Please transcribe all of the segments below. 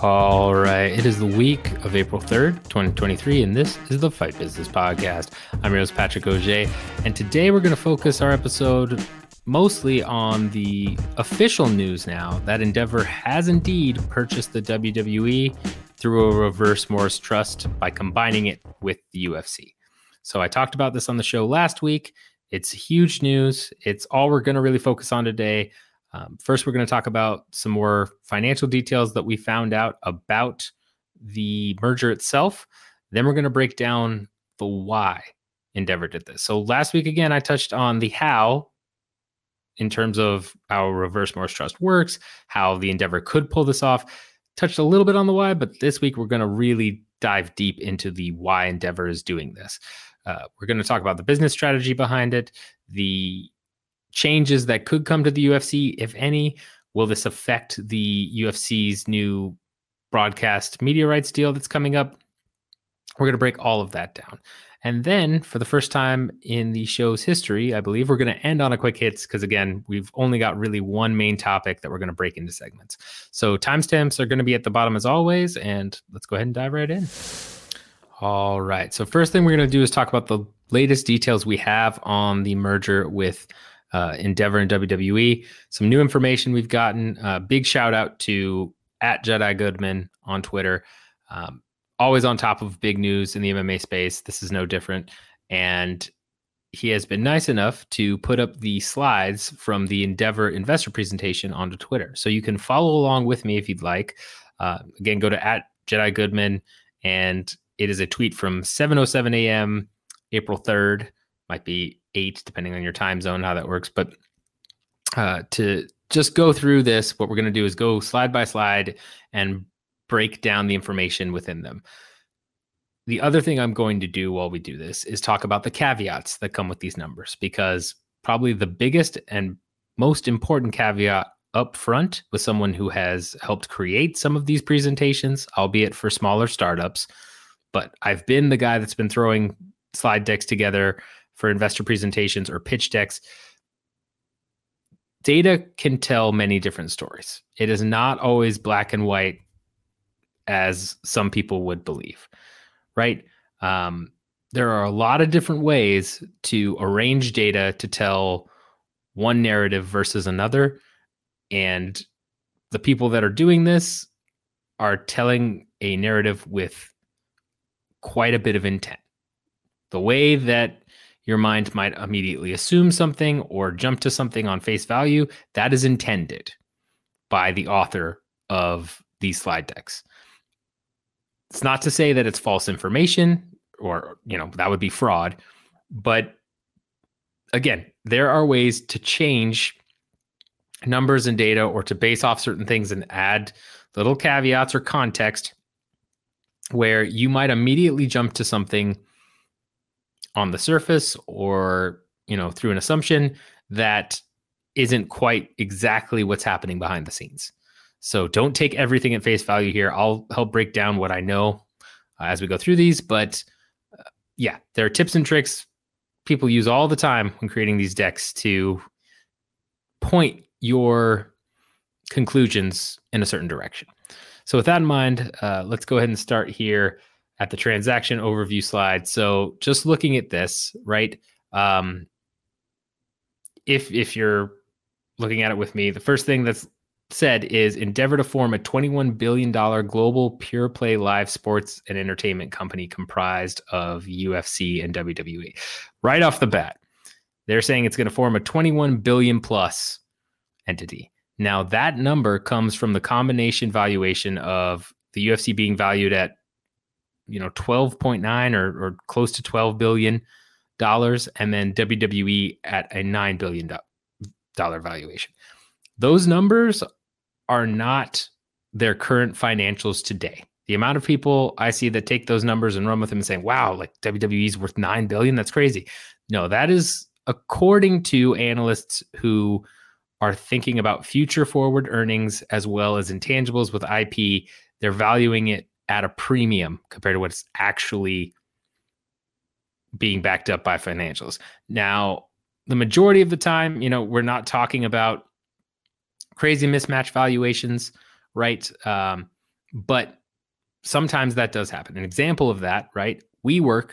All right. It is the week of April 3rd, 2023, and this is the Fight Business Podcast. I'm your host, Patrick Auger, and today we're going to focus our episode mostly on the official news now that Endeavor has indeed purchased the WWE through a reverse Morris trust by combining it with the UFC. So I talked about this on the show last week. It's huge news. It's all we're going to really focus on today. Um, first, we're going to talk about some more financial details that we found out about the merger itself. Then we're going to break down the why Endeavor did this. So last week, again, I touched on the how in terms of how reverse Morris Trust works, how the Endeavor could pull this off. Touched a little bit on the why, but this week we're going to really dive deep into the why Endeavor is doing this. Uh, we're going to talk about the business strategy behind it, the changes that could come to the UFC, if any. Will this affect the UFC's new broadcast media rights deal that's coming up? We're going to break all of that down. And then, for the first time in the show's history, I believe we're going to end on a quick hits because, again, we've only got really one main topic that we're going to break into segments. So, timestamps are going to be at the bottom as always. And let's go ahead and dive right in. All right. So, first thing we're going to do is talk about the latest details we have on the merger with uh, Endeavor and WWE. Some new information we've gotten. Uh, big shout out to at Jedi Goodman on Twitter. Um, always on top of big news in the MMA space. This is no different. And he has been nice enough to put up the slides from the Endeavor investor presentation onto Twitter. So you can follow along with me if you'd like. Uh, again, go to at Jedi Goodman, and it is a tweet from 7:07 a.m. April 3rd. Might be eight, depending on your time zone, how that works. But uh, to just go through this, what we're going to do is go slide by slide and break down the information within them. The other thing I'm going to do while we do this is talk about the caveats that come with these numbers, because probably the biggest and most important caveat up front with someone who has helped create some of these presentations, albeit for smaller startups. But I've been the guy that's been throwing slide decks together for investor presentations or pitch decks. Data can tell many different stories. It is not always black and white as some people would believe, right? Um, there are a lot of different ways to arrange data to tell one narrative versus another. And the people that are doing this are telling a narrative with quite a bit of intent. The way that your mind might immediately assume something or jump to something on face value. That is intended by the author of these slide decks. It's not to say that it's false information or, you know, that would be fraud. But again, there are ways to change numbers and data or to base off certain things and add little caveats or context where you might immediately jump to something on the surface or you know through an assumption that isn't quite exactly what's happening behind the scenes. So don't take everything at face value here. I'll help break down what i know uh, as we go through these but uh, yeah there are tips and tricks people use all the time when creating these decks to point your conclusions in a certain direction. So with that in mind uh, let's go ahead and start here at the transaction overview slide. So just looking at this, right? Um, if if you're looking at it with me, the first thing that's said is endeavor to form a 21 billion dollar global pure play live sports and entertainment company comprised of UFC and WWE. Right off the bat, they're saying it's going to form a 21 billion plus entity. Now that number comes from the combination valuation of the UFC being valued at you know 12.9 or, or close to 12 billion dollars and then WWE at a 9 billion dollar valuation. Those numbers are not their current financials today. The amount of people I see that take those numbers and run with them and say, "Wow, like WWE's worth 9 billion, that's crazy." No, that is according to analysts who are thinking about future forward earnings as well as intangibles with IP. They're valuing it at a premium compared to what's actually being backed up by financials. Now, the majority of the time, you know, we're not talking about crazy mismatch valuations, right? Um, but sometimes that does happen. An example of that, right? WeWork,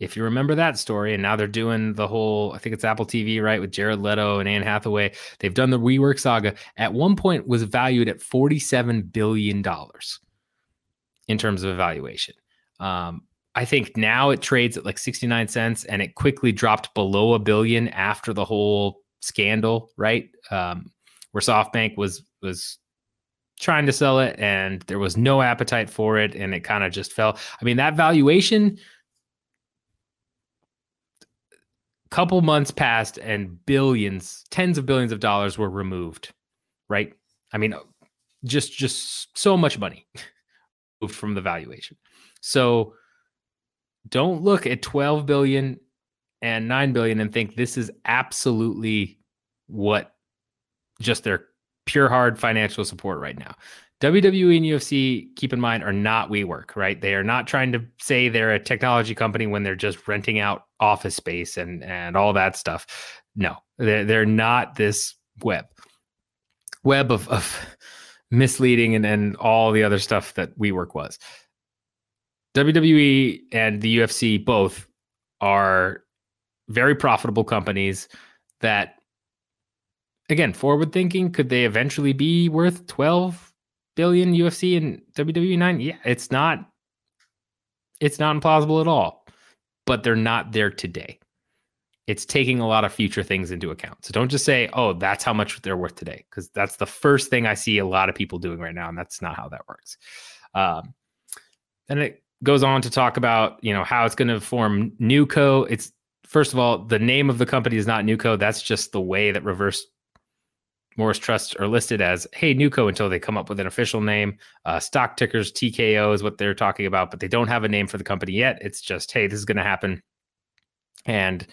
if you remember that story, and now they're doing the whole, I think it's Apple TV, right, with Jared Leto and Anne Hathaway. They've done the WeWork saga. At one point, was valued at forty-seven billion dollars in terms of evaluation. Um, I think now it trades at like 69 cents and it quickly dropped below a billion after the whole scandal, right? Um, where SoftBank was was trying to sell it and there was no appetite for it and it kind of just fell. I mean, that valuation couple months passed and billions, tens of billions of dollars were removed, right? I mean, just just so much money from the valuation. So don't look at 12 billion and 9 billion and think this is absolutely what just their pure hard financial support right now. WWE and UFC, keep in mind, are not WeWork, right? They are not trying to say they're a technology company when they're just renting out office space and and all that stuff. No, they're they're not this web web of, of misleading and, and all the other stuff that WeWork was. WWE and the UFC both are very profitable companies that again forward thinking could they eventually be worth 12 billion UFC and WWE 9 yeah it's not it's not implausible at all but they're not there today it's taking a lot of future things into account so don't just say oh that's how much they're worth today because that's the first thing i see a lot of people doing right now and that's not how that works um, then it goes on to talk about you know how it's going to form NewCo. It's first of all the name of the company is not NewCo. That's just the way that reverse Morris trusts are listed as hey NewCo until they come up with an official name. Uh, stock tickers TKO is what they're talking about, but they don't have a name for the company yet. It's just hey this is going to happen, and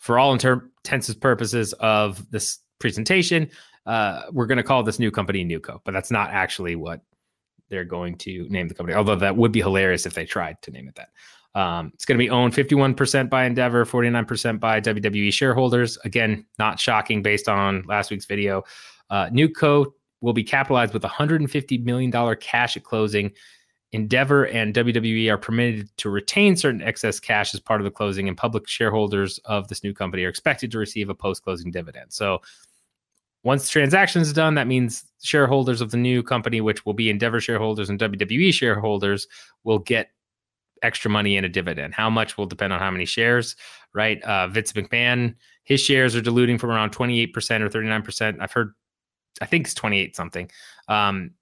for all intents and purposes of this presentation, uh, we're going to call this new company NewCo, but that's not actually what they're going to name the company. Although that would be hilarious if they tried to name it that. Um, it's going to be owned 51% by Endeavor, 49% by WWE shareholders. Again, not shocking based on last week's video. Uh, NewCo will be capitalized with $150 million cash at closing. Endeavor and WWE are permitted to retain certain excess cash as part of the closing, and public shareholders of this new company are expected to receive a post closing dividend. So once the transaction is done, that means shareholders of the new company, which will be Endeavor shareholders and WWE shareholders, will get extra money in a dividend. How much will depend on how many shares, right? Uh, Vince McMahon, his shares are diluting from around 28% or 39%. I've heard, I think it's 28 something, um,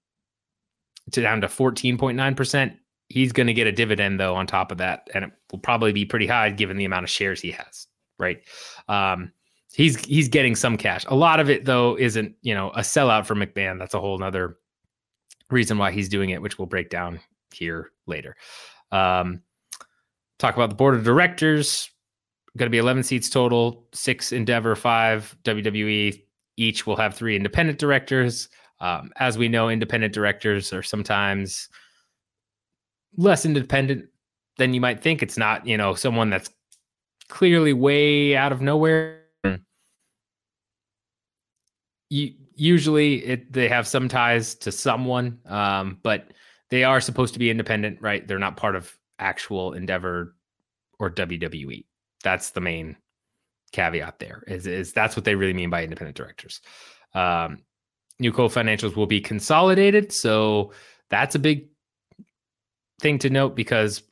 to down to 14.9%. He's going to get a dividend though on top of that, and it will probably be pretty high given the amount of shares he has, right? Um, he's he's getting some cash. A lot of it though isn't you know a sellout for McMahon. That's a whole other reason why he's doing it, which we'll break down here later. Um, talk about the board of directors. Going to be 11 seats total, six Endeavor, five WWE. Each will have three independent directors. Um, as we know, independent directors are sometimes less independent than you might think. It's not, you know, someone that's clearly way out of nowhere you, usually it, they have some ties to someone, um, but they are supposed to be independent, right? They're not part of actual Endeavor or WWE. That's the main caveat there. Is is that's what they really mean by independent directors. Um, NewCo financials will be consolidated, so that's a big thing to note because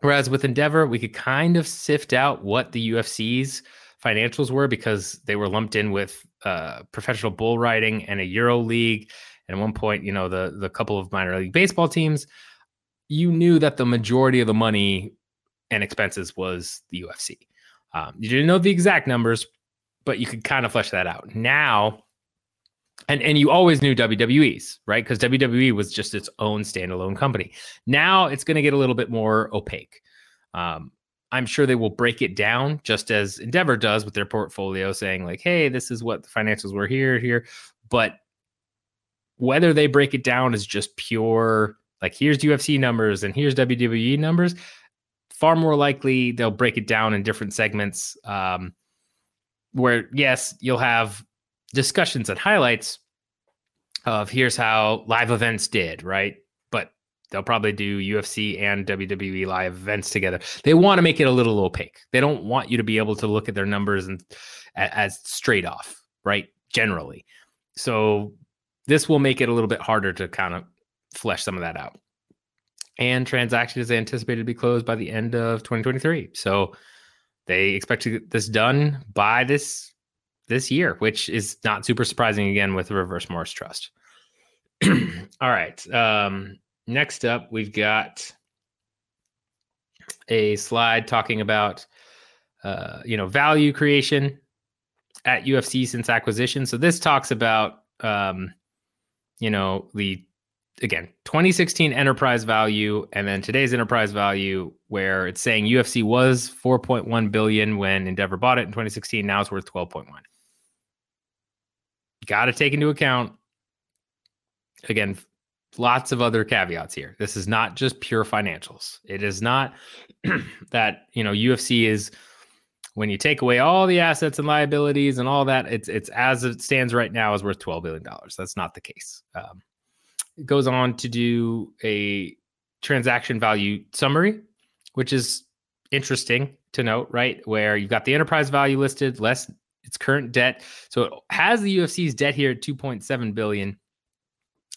whereas with Endeavor, we could kind of sift out what the UFC's financials were because they were lumped in with uh, professional bull riding and a Euro League. And at one point, you know, the the couple of minor league baseball teams, you knew that the majority of the money and expenses was the UFC. Um, you didn't know the exact numbers, but you could kind of flesh that out. Now, and and you always knew WWE's right because WWE was just its own standalone company. Now it's going to get a little bit more opaque. Um, I'm sure they will break it down just as Endeavor does with their portfolio, saying, like, hey, this is what the financials were here, here. But whether they break it down as just pure, like, here's UFC numbers and here's WWE numbers, far more likely they'll break it down in different segments um, where, yes, you'll have discussions and highlights of here's how live events did, right? But they'll probably do UFC and WWE live events together. They want to make it a little opaque. They don't want you to be able to look at their numbers and as straight off, right? Generally. So this will make it a little bit harder to kind of flesh some of that out. And transaction is anticipated to be closed by the end of 2023. So they expect to get this done by this this year, which is not super surprising again with reverse Morris trust. All right. Um, next up, we've got a slide talking about uh, you know value creation at UFC since acquisition. So this talks about um, you know the again 2016 enterprise value and then today's enterprise value where it's saying UFC was 4.1 billion when Endeavor bought it in 2016 now it's worth 12.1 got to take into account again lots of other caveats here. This is not just pure financials. It is not that you know UFC is when you take away all the assets and liabilities and all that it's it's as it stands right now is worth 12 billion dollars. That's not the case. Um, it goes on to do a transaction value summary, which is interesting to note, right? Where you've got the enterprise value listed, less its current debt. So it has the UFC's debt here at 2.7 billion.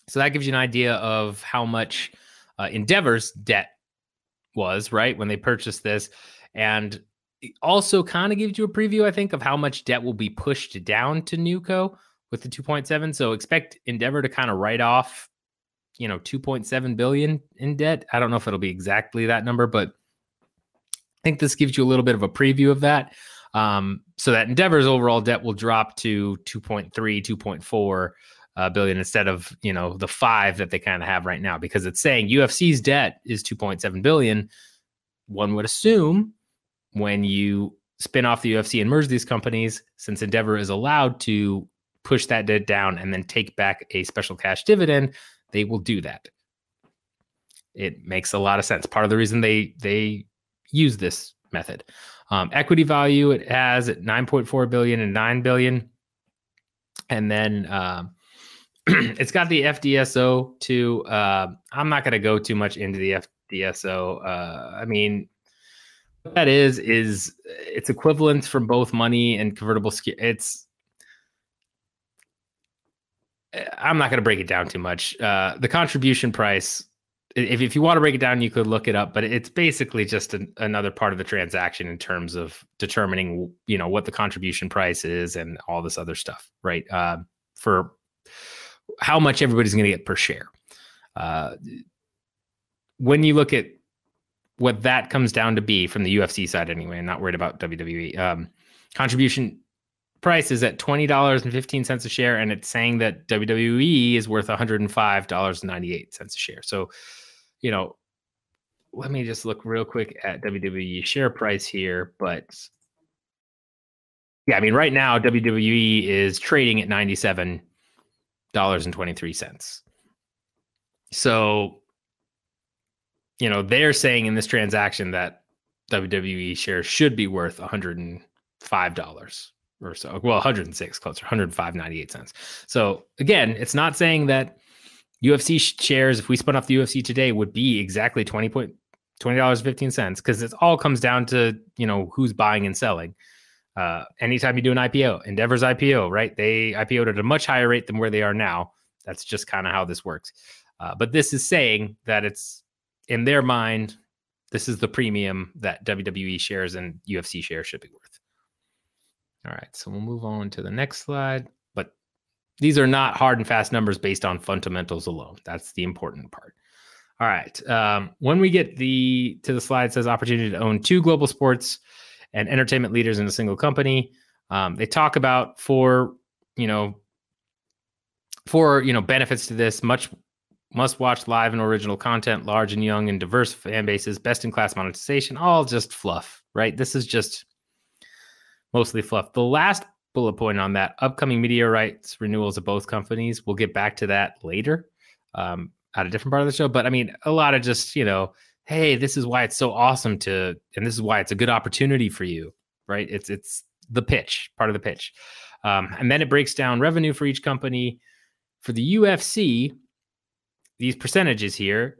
So that gives you an idea of how much uh, Endeavor's debt was, right, when they purchased this. And it also kind of gives you a preview, I think, of how much debt will be pushed down to NewCo with the 2.7. So expect Endeavor to kind of write off you know 2.7 billion in debt. I don't know if it'll be exactly that number, but I think this gives you a little bit of a preview of that. Um, so that Endeavor's overall debt will drop to 2.3, 2.4 uh, billion instead of you know the five that they kind of have right now, because it's saying UFC's debt is 2.7 billion. One would assume when you spin off the UFC and merge these companies, since Endeavor is allowed to push that debt down and then take back a special cash dividend, they will do that. It makes a lot of sense. Part of the reason they they use this method. Um, equity value it has at 9.4 billion and 9 billion. And then um, it's got the FDSO too. Uh, I'm not going to go too much into the FDSO. Uh, I mean, what that is is it's equivalent from both money and convertible. It's I'm not going to break it down too much. Uh, the contribution price, if, if you want to break it down, you could look it up, but it's basically just an, another part of the transaction in terms of determining, you know, what the contribution price is and all this other stuff, right? Uh, for how much everybody's going to get per share. Uh, when you look at what that comes down to be from the UFC side, anyway, I'm not worried about WWE. Um, contribution price is at twenty dollars and fifteen cents a share, and it's saying that WWE is worth one hundred and five dollars and ninety eight cents a share. So, you know, let me just look real quick at WWE share price here, but yeah, I mean, right now WWE is trading at ninety seven dollars and twenty three cents. So, you know, they're saying in this transaction that WWE shares should be worth one hundred and five dollars or so. Well, 106 closer, 105.98 cents. So again, it's not saying that UFC shares, if we spun off the UFC today, would be exactly 20 point twenty dollars fifteen cents because it all comes down to you know who's buying and selling. Uh, anytime you do an IPO, Endeavor's IPO, right? They IPO'd at a much higher rate than where they are now. That's just kind of how this works. Uh, but this is saying that it's in their mind, this is the premium that WWE shares and UFC shares should be worth. All right, so we'll move on to the next slide. These are not hard and fast numbers based on fundamentals alone. That's the important part. All right. Um, when we get the to the slide says opportunity to own two global sports and entertainment leaders in a single company. Um, they talk about four, you know, four, you know, benefits to this. Much must watch live and original content, large and young and diverse fan bases, best in class monetization, all just fluff, right? This is just mostly fluff. The last bullet point on that upcoming media rights renewals of both companies. We'll get back to that later um, at a different part of the show. But I mean, a lot of just, you know, hey, this is why it's so awesome to, and this is why it's a good opportunity for you, right? It's, it's the pitch, part of the pitch. Um, and then it breaks down revenue for each company. For the UFC, these percentages here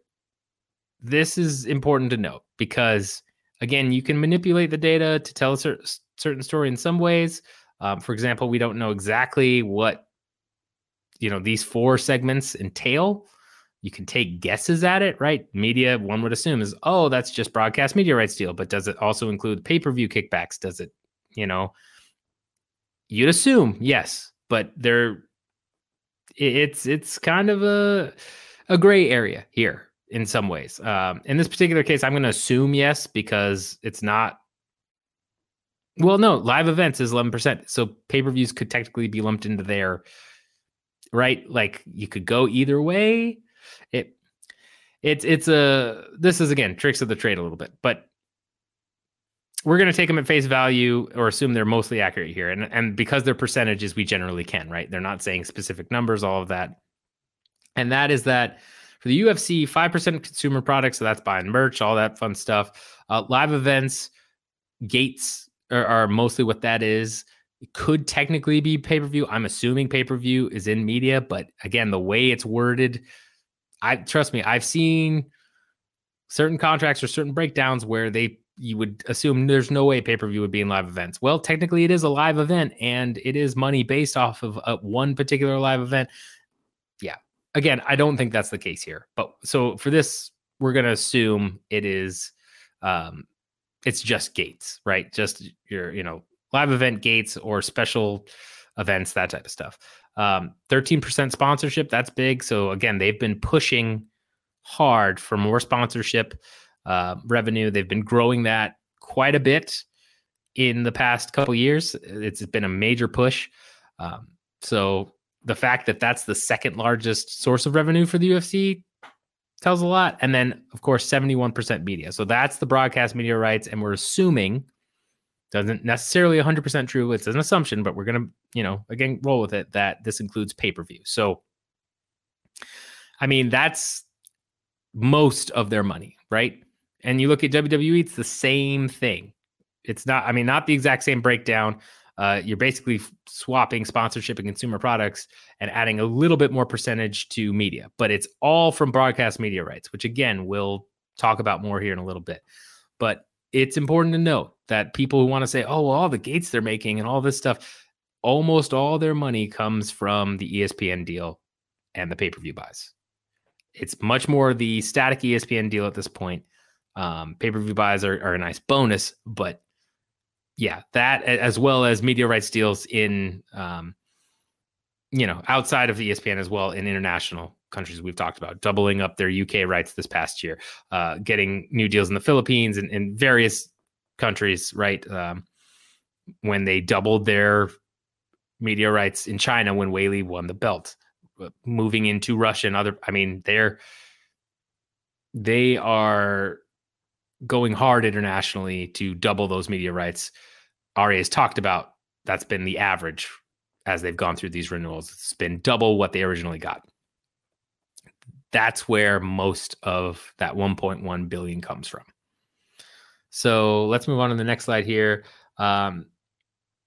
this is important to note because again, you can manipulate the data to tell a certain certain story in some ways. Um, for example, we don't know exactly what you know these four segments entail. You can take guesses at it, right? Media, one would assume, is oh, that's just broadcast media rights deal, but does it also include pay per view kickbacks? Does it, you know? You'd assume yes, but there, it's it's kind of a a gray area here in some ways. Um, in this particular case, I'm going to assume yes because it's not well, no, live events is 11%. So pay per views could technically be lumped into there, right? Like you could go either way. It, it's, it's a, this is again, tricks of the trade a little bit, but we're going to take them at face value or assume they're mostly accurate here. And, and because they're percentages, we generally can, right? They're not saying specific numbers, all of that. And that is that for the UFC, 5% consumer products. So that's buying merch, all that fun stuff. Uh, live events, gates, are, are mostly what that is. It could technically be pay per view. I'm assuming pay per view is in media, but again, the way it's worded, I trust me, I've seen certain contracts or certain breakdowns where they you would assume there's no way pay per view would be in live events. Well, technically, it is a live event and it is money based off of a, one particular live event. Yeah. Again, I don't think that's the case here. But so for this, we're going to assume it is um, it's just gates, right? Just your, you know, live event gates or special events, that type of stuff. Um, 13% sponsorship, that's big. So again, they've been pushing hard for more sponsorship uh, revenue. They've been growing that quite a bit in the past couple years. It's been a major push. Um, so the fact that that's the second largest source of revenue for the UFC tells a lot. And then, of course, 71% media. So that's the broadcast media rights. And we're assuming, doesn't necessarily 100% true. It's an assumption, but we're going to, you know, again, roll with it that this includes pay per view. So, I mean, that's most of their money, right? And you look at WWE, it's the same thing. It's not, I mean, not the exact same breakdown, uh, you're basically swapping sponsorship and consumer products and adding a little bit more percentage to media, but it's all from broadcast media rights, which again, we'll talk about more here in a little bit. But it's important to note that people who want to say, oh, well, all the gates they're making and all this stuff, almost all their money comes from the ESPN deal and the pay per view buys. It's much more the static ESPN deal at this point. Um, pay per view buys are, are a nice bonus, but yeah, that as well as media rights deals in, um, you know, outside of the ESPN as well in international countries we've talked about, doubling up their UK rights this past year, uh, getting new deals in the Philippines and in various countries, right? Um, when they doubled their media rights in China when Weili won the belt, uh, moving into Russia and other, I mean, they're, they are going hard internationally to double those media rights. Ari has talked about that's been the average as they've gone through these renewals. It's been double what they originally got. That's where most of that 1.1 billion comes from. So let's move on to the next slide here. Um,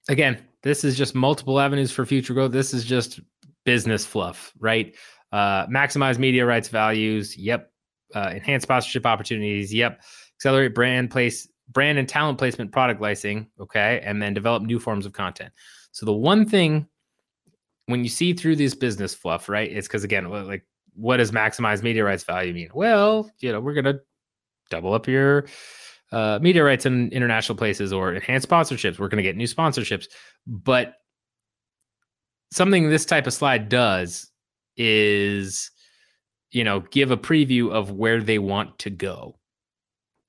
again, this is just multiple avenues for future growth. This is just business fluff, right? Uh, maximize media rights values. Yep. Uh, enhance sponsorship opportunities. Yep accelerate brand place brand and talent placement product licensing okay and then develop new forms of content. So the one thing when you see through this business fluff right it's because again like what does maximize media rights value mean? Well you know we're to double up your uh, media rights in international places or enhance sponsorships. We're to get new sponsorships. But something this type of slide does is you know give a preview of where they want to go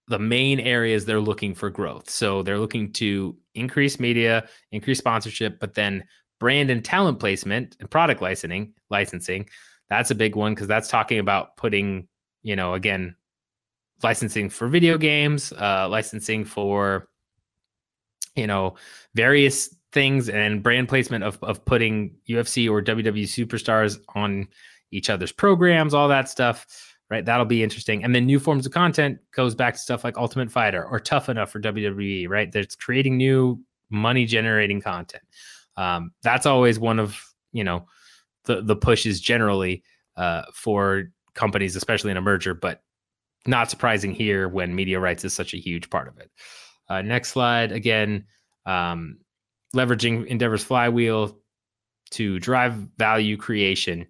the main areas they're looking for growth. So they're looking to increase media, increase sponsorship, but then brand and talent placement and product licensing, licensing. That's a big one because that's talking about putting, you know, again, licensing for video games, uh, licensing for, you know, various things and brand placement of of putting UFC or WWE superstars on each other's programs, all that stuff right? That'll be interesting. And then new forms of content goes back to stuff like Ultimate Fighter or Tough Enough for WWE, right? That's creating new money generating content. Um, that's always one of you know the the pushes generally uh, for companies, especially in a merger. But not surprising here when media rights is such a huge part of it. Uh, next slide again, um, leveraging Endeavor's flywheel to drive value creation.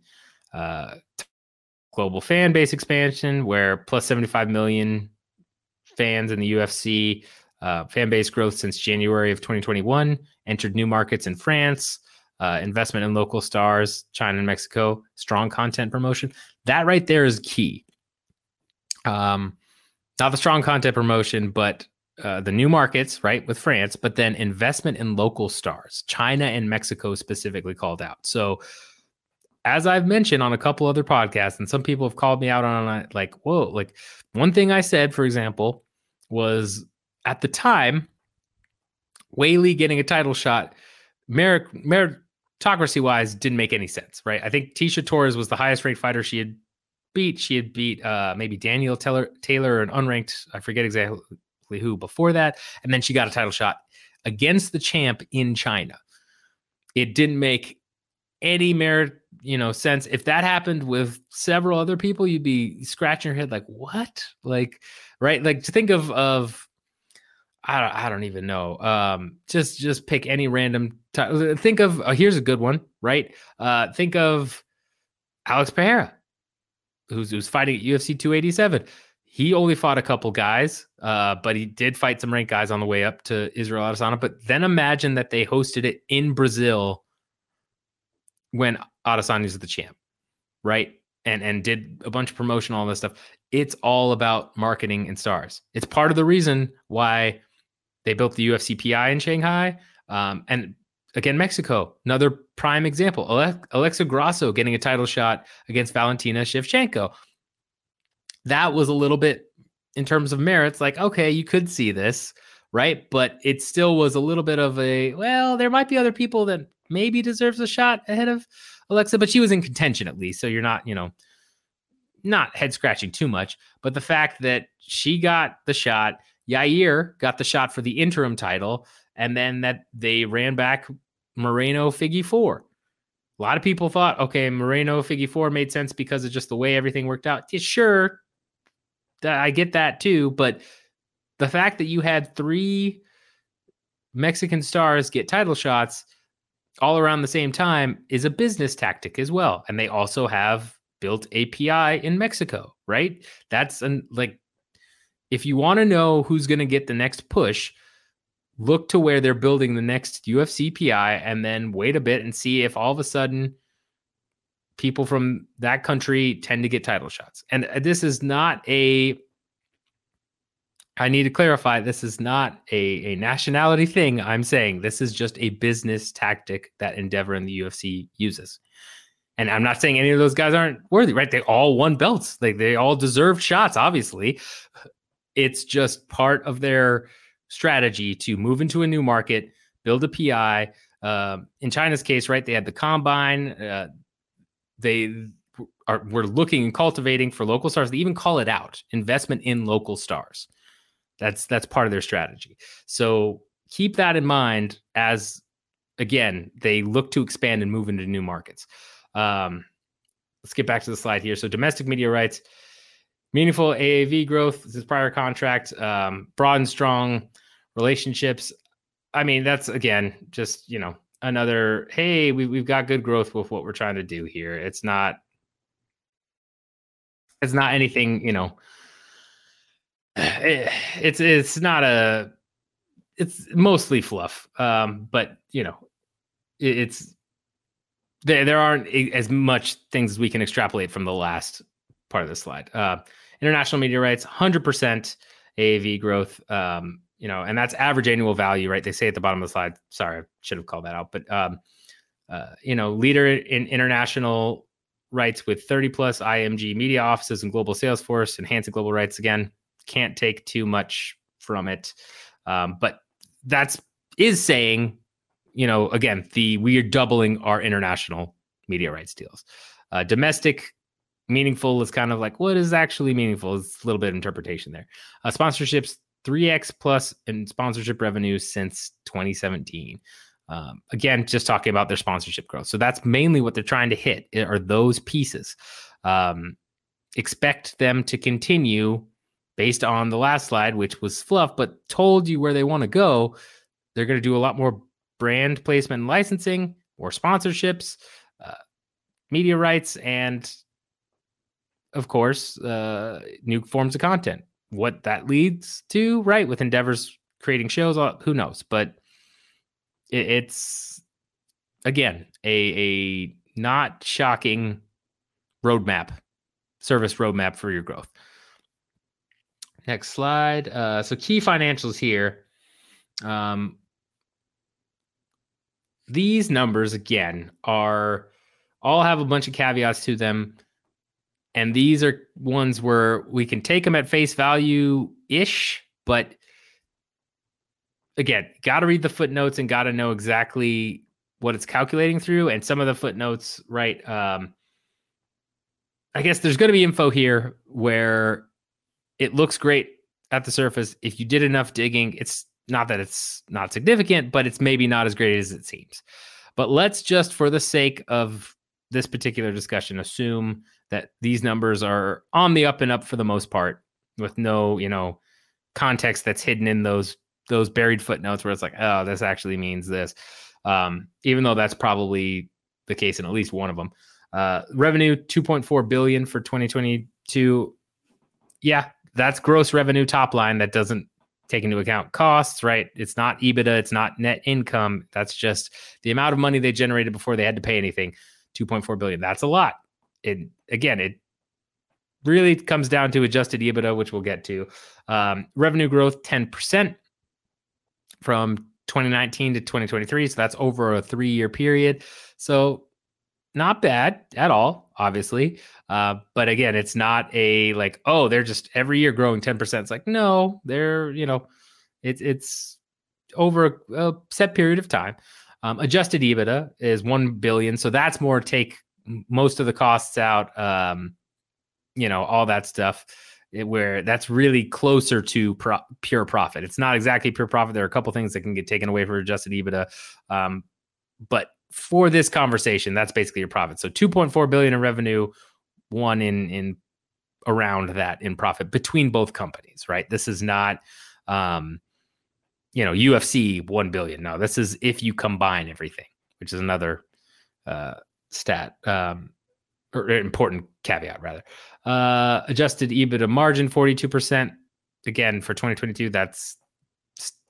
Uh, global fan base expansion, where plus 75 million fans in the UFC, uh, fan base growth since January of 2021, entered new markets in France, uh, investment in local stars, China and Mexico, strong content promotion. That right there is key. Um, not the strong content promotion, but uh, the new markets, right, with France, but then investment in local stars, China and Mexico specifically called out. So, as I've mentioned on a couple other podcasts, and some people have called me out on it, like, whoa, like one thing I said, for example, was at the time, Weili getting a title shot, merit, meritocracy wise, didn't make any sense, right? I think Tecia Torres was the highest ranked fighter she had beat. She had beat uh, maybe Danielle Taylor, Taylor, an unranked, I forget exactly who before that. And then she got a title shot against the champ in China. It didn't make any merit, you know, sense. If that happened with several other people, you'd be scratching your head like, what? Like, right? Like to think of of I don't, I don't even know. Um, just just pick any random. T- think of uh, here's a good one, right? Uh, think of Alex Pereira, who's who's fighting at UFC 287. He only fought a couple guys, uh, but he did fight some ranked guys on the way up to Israel Adesanya. But then imagine that they hosted it in Brazil when Adesanya is the champ, right? And and did a bunch of promotion, all this stuff. It's all about marketing and stars. It's part of the reason why they built the UFC PI in Shanghai. Um, and again, Mexico, another prime example. Alexa Grasso getting a title shot against Valentina Shevchenko that was a little bit in terms of merits like okay you could see this right but it still was a little bit of a well there might be other people that maybe deserves a shot ahead of alexa but she was in contention at least so you're not you know not head scratching too much. But the fact that she got the shot yair got the shot for the interim title and then that they ran back moreno figgy four. A lot of people thought okay moreno figgy four made sense because of just the way everything worked out. Yeah, sure I get that too, but the fact that you had three Mexican stars get title shots all around the same time is a business tactic as well. And they also have built API in Mexico, right? That's an like if you want to know who's going to get the next push, look to where they're building the next UFC PI and then wait a bit and see if all of a sudden people from that country tend to get title shots. And uh, this is not a I need to clarify this is not a, a nationality thing. I'm saying this is just a business tactic that Endeavor and the UFC uses. And I'm not saying any of those guys aren't worthy, right? They all won belts. Like they all deserved shots, obviously. It's just part of their strategy to move into a new market, build a PI. Uh, um, in China's case, right, they had the combine. Uh, they are we're looking and cultivating for local stars. They even call it out investment in local stars. That's that's part of their strategy. So keep that in mind as again they look to expand and move into new markets. Um, let's get back to the slide here. So domestic media rights, meaningful AAV growth. This is prior contract, um, broad and strong relationships. I mean, that's again just you know another hey we, we've got good growth with what we're trying to do here it's not it's not anything you know it, it's it's not a it's mostly fluff um but you know it, it's there there aren't as much things as we can extrapolate from the last part of the slide uh international media rights 100% AAV growth um you know, and that's average annual value, right? They say at the bottom of the slide. Sorry, I should have called that out. But um, uh, you know, leader in international rights with 30 plus IMG media offices and global sales force, enhancing global rights. Again, can't take too much from it, um, but that's is saying, you know, again, the we are doubling our international media rights deals. Uh, domestic meaningful is kind of like what is actually meaningful. It's a little bit of interpretation there. Uh, sponsorships 3x plus in sponsorship revenue since 2017. Um, again, just talking about their sponsorship growth. So that's mainly what they're trying to hit are those pieces. Um, expect them to continue based on the last slide, which was fluff, but told you where they want to go. They're going to do a lot more brand placement and licensing, more sponsorships, uh, media rights, and of course, uh, new forms of content. What that leads to, right, with Endeavor's creating shows, uh, who knows? But it, it's again a a not shocking roadmap, service roadmap for your growth. Next slide. Uh, so key financials here. Um, these numbers again are all have a bunch of caveats to them and these are ones where we can take them at face value ish but again got to read the footnotes and got to know exactly what it's calculating through and some of the footnotes right um i guess there's going to be info here where it looks great at the surface if you did enough digging it's not that it's not significant, but it's maybe not as great as it seems. But let's just, for the sake of this particular discussion, assume that these numbers are on the up and up for the most part, with no, you know, context that's hidden in those those buried footnotes where it's like, oh, this actually means this. Um, even though that's probably the case in at least one of them. Uh, revenue 2.4 billion for 2022. Yeah, that's gross revenue top line. That doesn't take into account costs, right? It's not EBITDA, it's not net income. That's just the amount of money they generated before they had to pay anything. 2.4 billion. That's a lot. It again, it really comes down to adjusted EBITDA, which we'll get to. Um, revenue growth 10% from 2019 to 2023. So that's over a three year period. So not bad at all, obviously. Uh, but again, it's not a like, oh, they're just every year growing 10%. It's like, no, they're, you know, it's it's over a, a set period of time. Um, adjusted EBITDA is 1 billion. So that's more take most of the costs out, um, you know, all that stuff. It, where that's really closer to pro- pure profit. It's not exactly pure profit. There are a couple things that can get taken away for adjusted EBITDA, um, but for this conversation, that's basically your profit. So 2.4 billion in revenue, one in in around that in profit between both companies, right? This is not um you know, UFC 1 billion. No, this is if you combine everything, which is another uh stat um or important caveat rather. Uh adjusted EBITDA margin 42% again for 2022 that's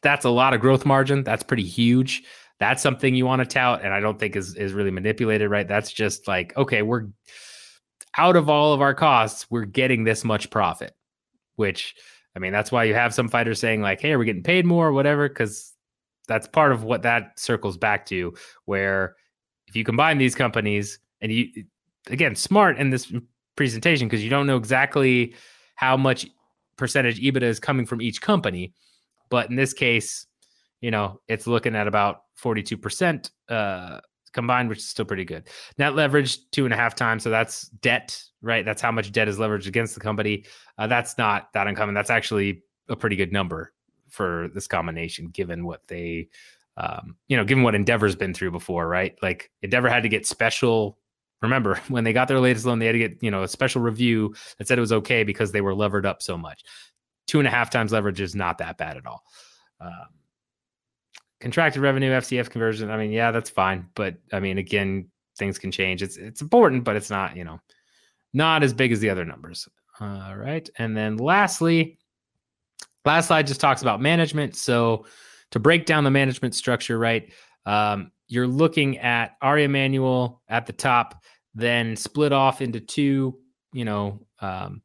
that's a lot of growth margin. That's pretty huge that's something you want to tout and i don't think is is really manipulated right? That's just like okay we're out of all of our costs we're getting this much profit which i mean that's why you have some fighters saying like hey are we getting paid more? or whatever because that's part of what that circles back to where if you combine these companies and you again smart in this presentation because you don't know exactly how much percentage ebitda is coming from each company but in this case you know it's looking at about 42% uh, combined, which is still pretty good. Net leverage, two and a half times. So that's debt, right? That's how much debt is leveraged against the company. Uh, that's not that uncommon. That's actually a pretty good number for this combination, given what they, um, you know, given what Endeavor's been through before, right? Like Endeavor had to get special. Remember when they got their latest loan, they had to get, you know, a special review that said it was okay because they were levered up so much. Two and a half times leverage is not that bad at all. Um, contracted revenue FCF conversion. I mean, yeah, that's fine, but I mean, again, things can change. It's it's important, but it's not you know not as big as the other numbers. All right, and then lastly, last slide just talks about management. So to break down the management structure, right? Um, you're looking at Ari Emanuel at the top, then split off into two, you know, um,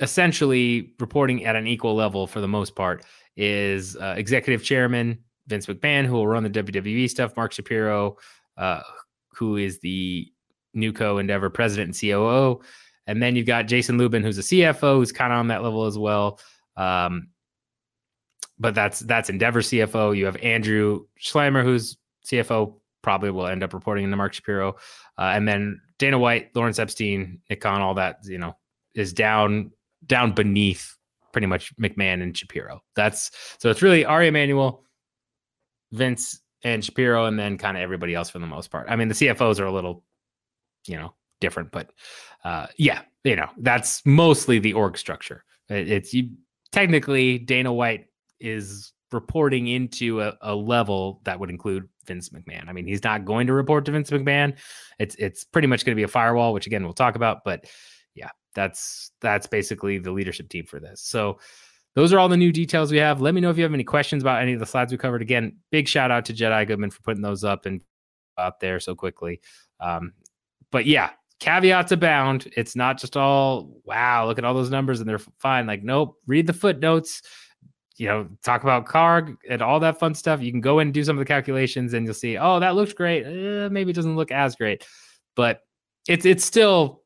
essentially reporting at an equal level for the most part is uh, executive chairman Vince McMahon, who will run the WWE stuff, Mark Shapiro, uh, who is the NewCo Endeavor president and COO. And then you've got Jason Lublin, who's a CFO, who's kind of on that level as well. Um, but that's that's Endeavor CFO. You have Andrew Schleimer, who's CFO, probably will end up reporting into Mark Shapiro. Uh, and then Dana White, Lawrence Epstein, Nick Khan, all that, you know, is down down beneath pretty much McMahon and Shapiro. That's so it's really Ari Emanuel, Vince and Shapiro, and then kind of everybody else for the most part. I mean, the CFOs are a little, you know, different, but uh, yeah, you know, that's mostly the org structure It's you technically Dana White is reporting into a, a, level that would include Vince McMahon. I mean, he's not going to report to Vince McMahon. It's it's pretty much going to be a firewall, which again we'll talk about. But yeah, that's that's basically the leadership team for this. So those are all the new details we have. Let me know if you have any questions about any of the slides we covered. Again, big shout out to Jedi Goodman for putting those up and out there so quickly. Um, but yeah, caveats abound. It's not just all wow, look at all those numbers and they're fine. Like, nope, read the footnotes you know, talk about CARG and all that fun stuff. You can go in and do some of the calculations and you'll see, oh, that looks great. Eh, maybe it doesn't look as great, but it's it's still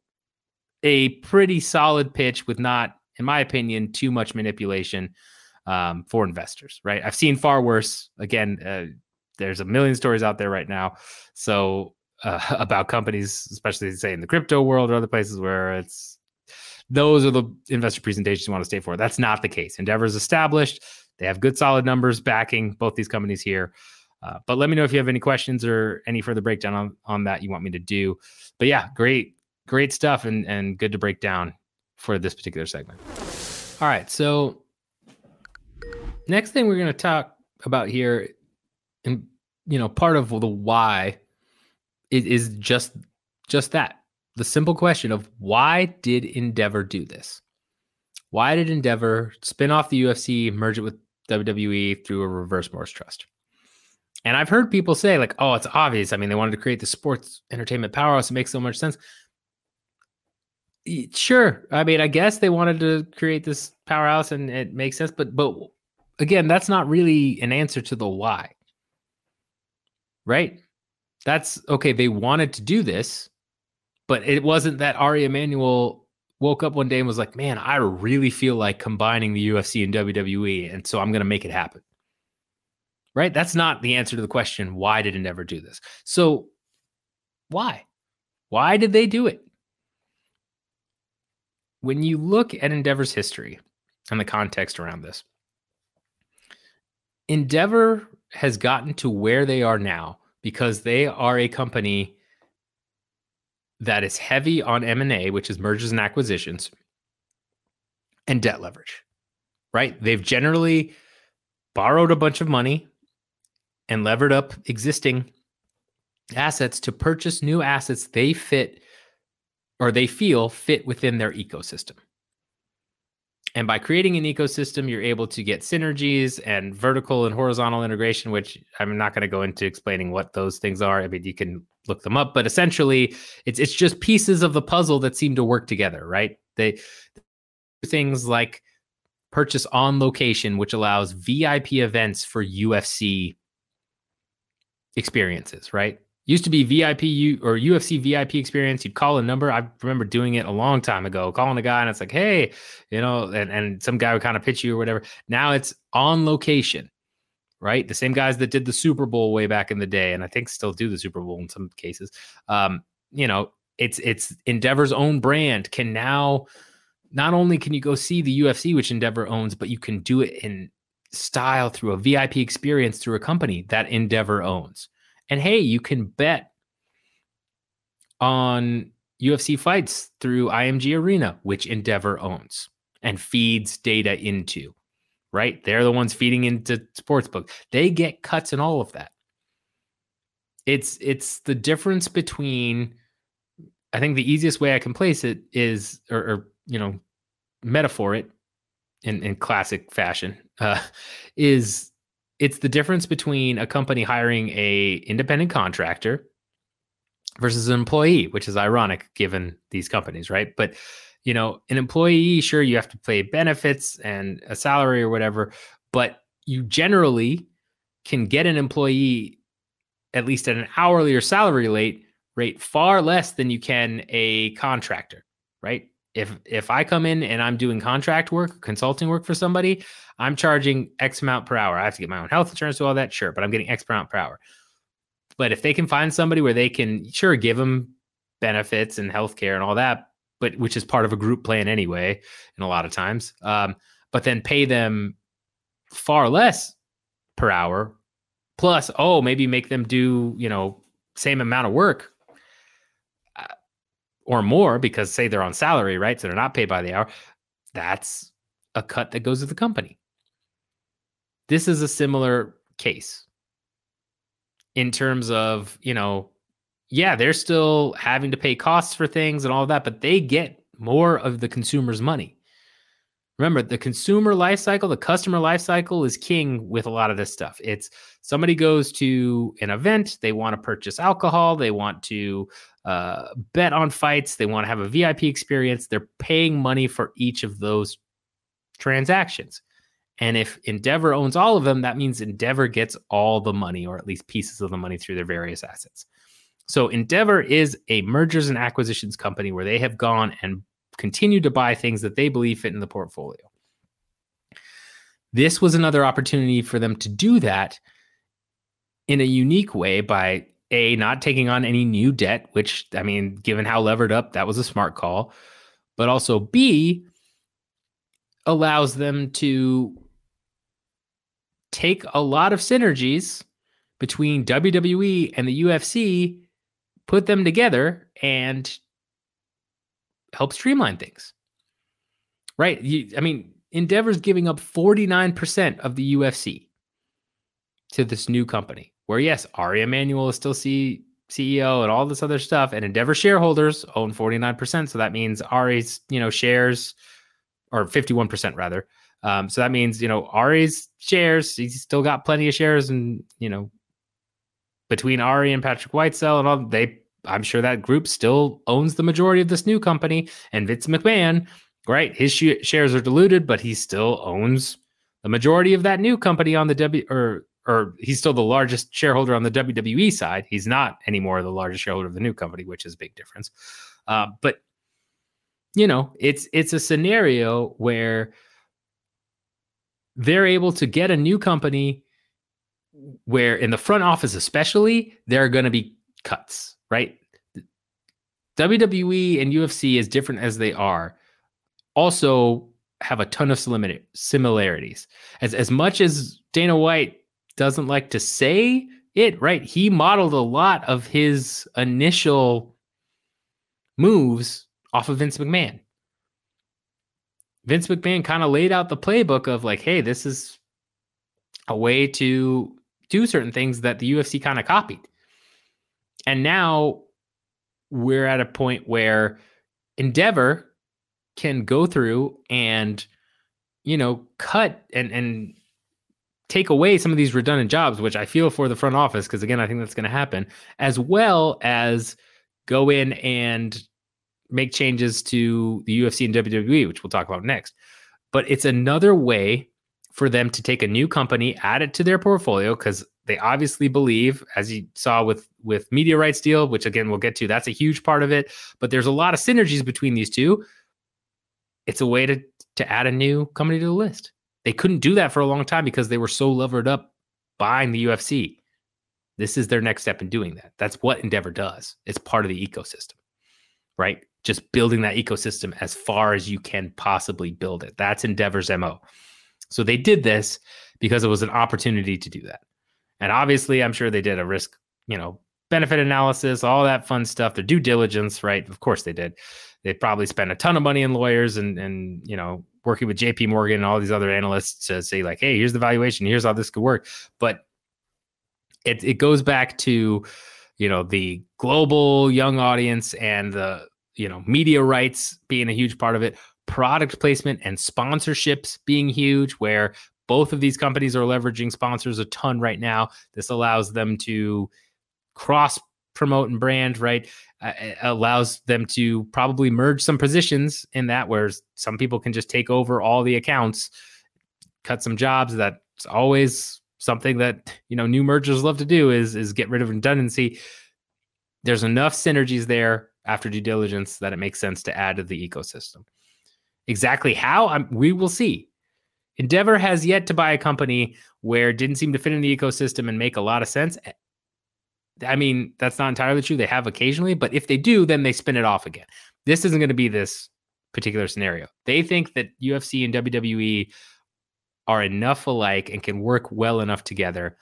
a pretty solid pitch with not, in my opinion, too much manipulation um, for investors. Right? I've seen far worse. Again, uh, there's a million stories out there right now. So uh, about companies, especially say in the crypto world or other places where it's those are the investor presentations you want to stay for. That's not the case. Endeavor is established. They have good, solid numbers backing both these companies here. Uh, but let me know if you have any questions or any further breakdown on, on that you want me to do. But yeah, great, great stuff and, and good to break down for this particular segment. All right. So, next thing we're going to talk about here, and you know, part of the why is, is just just that the simple question of why did Endeavor do this? Why did Endeavor spin off the UFC, merge it with WWE through a reverse Morris trust? And I've heard people say, like, oh, it's obvious. I mean, they wanted to create the sports entertainment powerhouse. It makes so much sense. Sure. I mean, I guess they wanted to create this powerhouse and it makes sense. But but again, that's not really an answer to the why. Right? That's okay. They wanted to do this but it wasn't that Ari Emanuel woke up one day and was like, man, I really feel like combining the UFC and WWE. And so I'm going to make it happen. Right? That's not the answer to the question, why did Endeavor do this? So why? Why did they do it? When you look at Endeavor's history and the context around this, Endeavor has gotten to where they are now because they are a company that is heavy on M&A, which is mergers and acquisitions, and debt leverage. Right? They've generally borrowed a bunch of money and levered up existing assets to purchase new assets they fit or they feel fit within their ecosystem. And by creating an ecosystem, you're able to get synergies and vertical and horizontal integration, which I'm not going to go into explaining what those things are. I mean, you can look them up, but essentially it's it's just pieces of the puzzle that seem to work together, right? They do things like purchase on location, which allows VIP events for UFC experiences, right? Used to be VIP U or UFC VIP experience. You'd call a number. I remember doing it a long time ago, calling a guy and it's like, hey, you know, and, and some guy would kind of pitch you or whatever. Now it's on location right? The same guys that did the Super Bowl way back in the day, and I think still do the Super Bowl in some cases. Um, you know, it's it's Endeavor's own brand can now not only can you go see the UFC, which Endeavor owns, but you can do it in style through a VIP experience through a company that Endeavor owns. And hey, you can bet on UFC fights through IMG Arena, which Endeavor owns and feeds data into right? They're the ones feeding into sportsbook. They get cuts and all of that. It's it's the difference between I think the easiest way I can place it is or, or you know metaphor it in, in classic fashion uh, is it's the difference between a company hiring a independent contractor versus an employee, which is ironic given these companies, right? But you know, an employee, sure, you have to pay benefits and a salary or whatever, but you generally can get an employee at least at an hourly or salary rate rate far less than you can a contractor, right? If if I come in and I'm doing contract work, consulting work for somebody, I'm charging X amount per hour. I have to get my own health insurance, do all that, sure, but I'm getting X amount per hour. But if they can find somebody where they can sure give them benefits and healthcare and all that, but which is part of a group plan anyway, and a lot of times. Um, but then pay them far less per hour. Plus, oh, maybe make them do you know same amount of work or more because say they're on salary, right? So they're not paid by the hour. That's a cut that goes to the company. This is a similar case in terms of, you know, yeah, they're still having to pay costs for things and all that, but they get more of the consumer's money. Remember, the consumer life cycle, the customer life cycle is king with a lot of this stuff. It's somebody goes to an event, they want to purchase alcohol, they want to uh, bet on fights, they want to have a VIP experience. They're paying money for each of those transactions. And if Endeavor owns all of them, that means Endeavor gets all the money, or at least pieces of the money through their various assets. So Endeavor is a mergers and acquisitions company where they have gone and continued to buy things that they believe fit in the portfolio. This was another opportunity for them to do that in a unique way by a not taking on any new debt, which I mean, given how levered up, that was a smart call, but also B allows them to take a lot of synergies between WWE and the UFC put them together and help streamline things. Right? You, I mean, Endeavor's giving up 49% of the UFC to this new company. Where yes, Ari Emanuel is still C- CEO and all this other stuff, and Endeavor shareholders own 49%. So that means Ari's, you know, shares or 51% rather. Um, so that means, you know, Ari's shares, he's still got plenty of shares and, you know, between Ari and Patrick Whitesell and all, they I'm sure that group still owns the majority of this new company. And Vince McMahon, right? His sh- shares are diluted, but he still owns the majority of that new company on the W or or he's still the largest shareholder on the WWE side. He's not anymore the largest shareholder of the new company, which is a big difference. Uh, but you know, it's it's a scenario where they're able to get a new company where in the front office especially there are going to be cuts right? WWE and UFC, as different as they are, also have a ton of similarities. As as much as Dana White doesn't like to say it, right? He modeled a lot of his initial moves off of Vince McMahon. Vince McMahon kind of laid out the playbook of like, hey, this is a way to do certain things that the UFC kind of copied. And now we're at a point where Endeavor can go through and, you know, cut and and take away some of these redundant jobs, which I feel for the front office, because again, I think that's going to happen, as well as go in and make changes to the UFC and WWE, which we'll talk about next. But it's another way for them to take a new company, add it to their portfolio, because they obviously believe, as you saw with with media rights deal, which again we'll get to, that's a huge part of it. But there's a lot of synergies between these two. It's a way to to add a new company to the list. They couldn't do that for a long time because they were so levered up buying the UFC. This is their next step in doing that. That's what Endeavor does. It's part of the ecosystem, right? Just building that ecosystem as far as you can possibly build it. That's Endeavor's MO. So they did this because it was an opportunity to do that. And obviously, I'm sure they did a risk, you know, benefit analysis, all that fun stuff, their due diligence, right? Of course they did. They probably spent a ton of money in lawyers and and you know working with JP Morgan and all these other analysts to say like, hey, here's the valuation, here's how this could work. But it it goes back to you know the global young audience and the you know media rights being a huge part of it product placement and sponsorships being huge where both of these companies are leveraging sponsors a ton right now. This allows them to cross promote and brand, right? Allows them to probably merge some positions in that where some people can just take over all the accounts, cut some jobs. That's always something that, you know, new mergers love to do is is get rid of redundancy. There's enough synergies there after due diligence that it makes sense to add to the ecosystem. Exactly how I'm, we will see. Endeavor has yet to buy a company where it didn't seem to fit in the ecosystem and make a lot of sense. I mean, that's not entirely true. They have occasionally, but if they do, then they spin it off again. This isn't going to be this particular scenario. They think that UFC and WWE are enough alike and can work well enough together,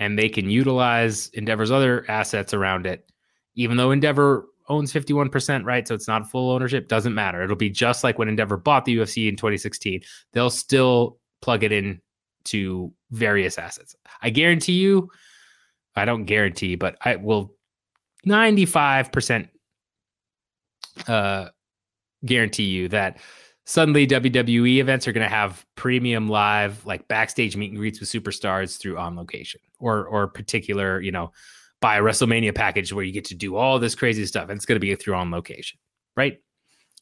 and they can utilize Endeavor's other assets around it. Even though Endeavor owns 51%, right? So it's not full ownership, doesn't matter. It'll be just like when Endeavor bought the UFC in 2016. They'll still plug it in to various assets. I guarantee you, I don't guarantee, but I will 95% uh, guarantee you that suddenly WWE events are going to have premium live, like backstage meet and greets with superstars through on location or, or particular, you know, buy a WrestleMania package where you get to do all this crazy stuff and it's going to be through on location, right?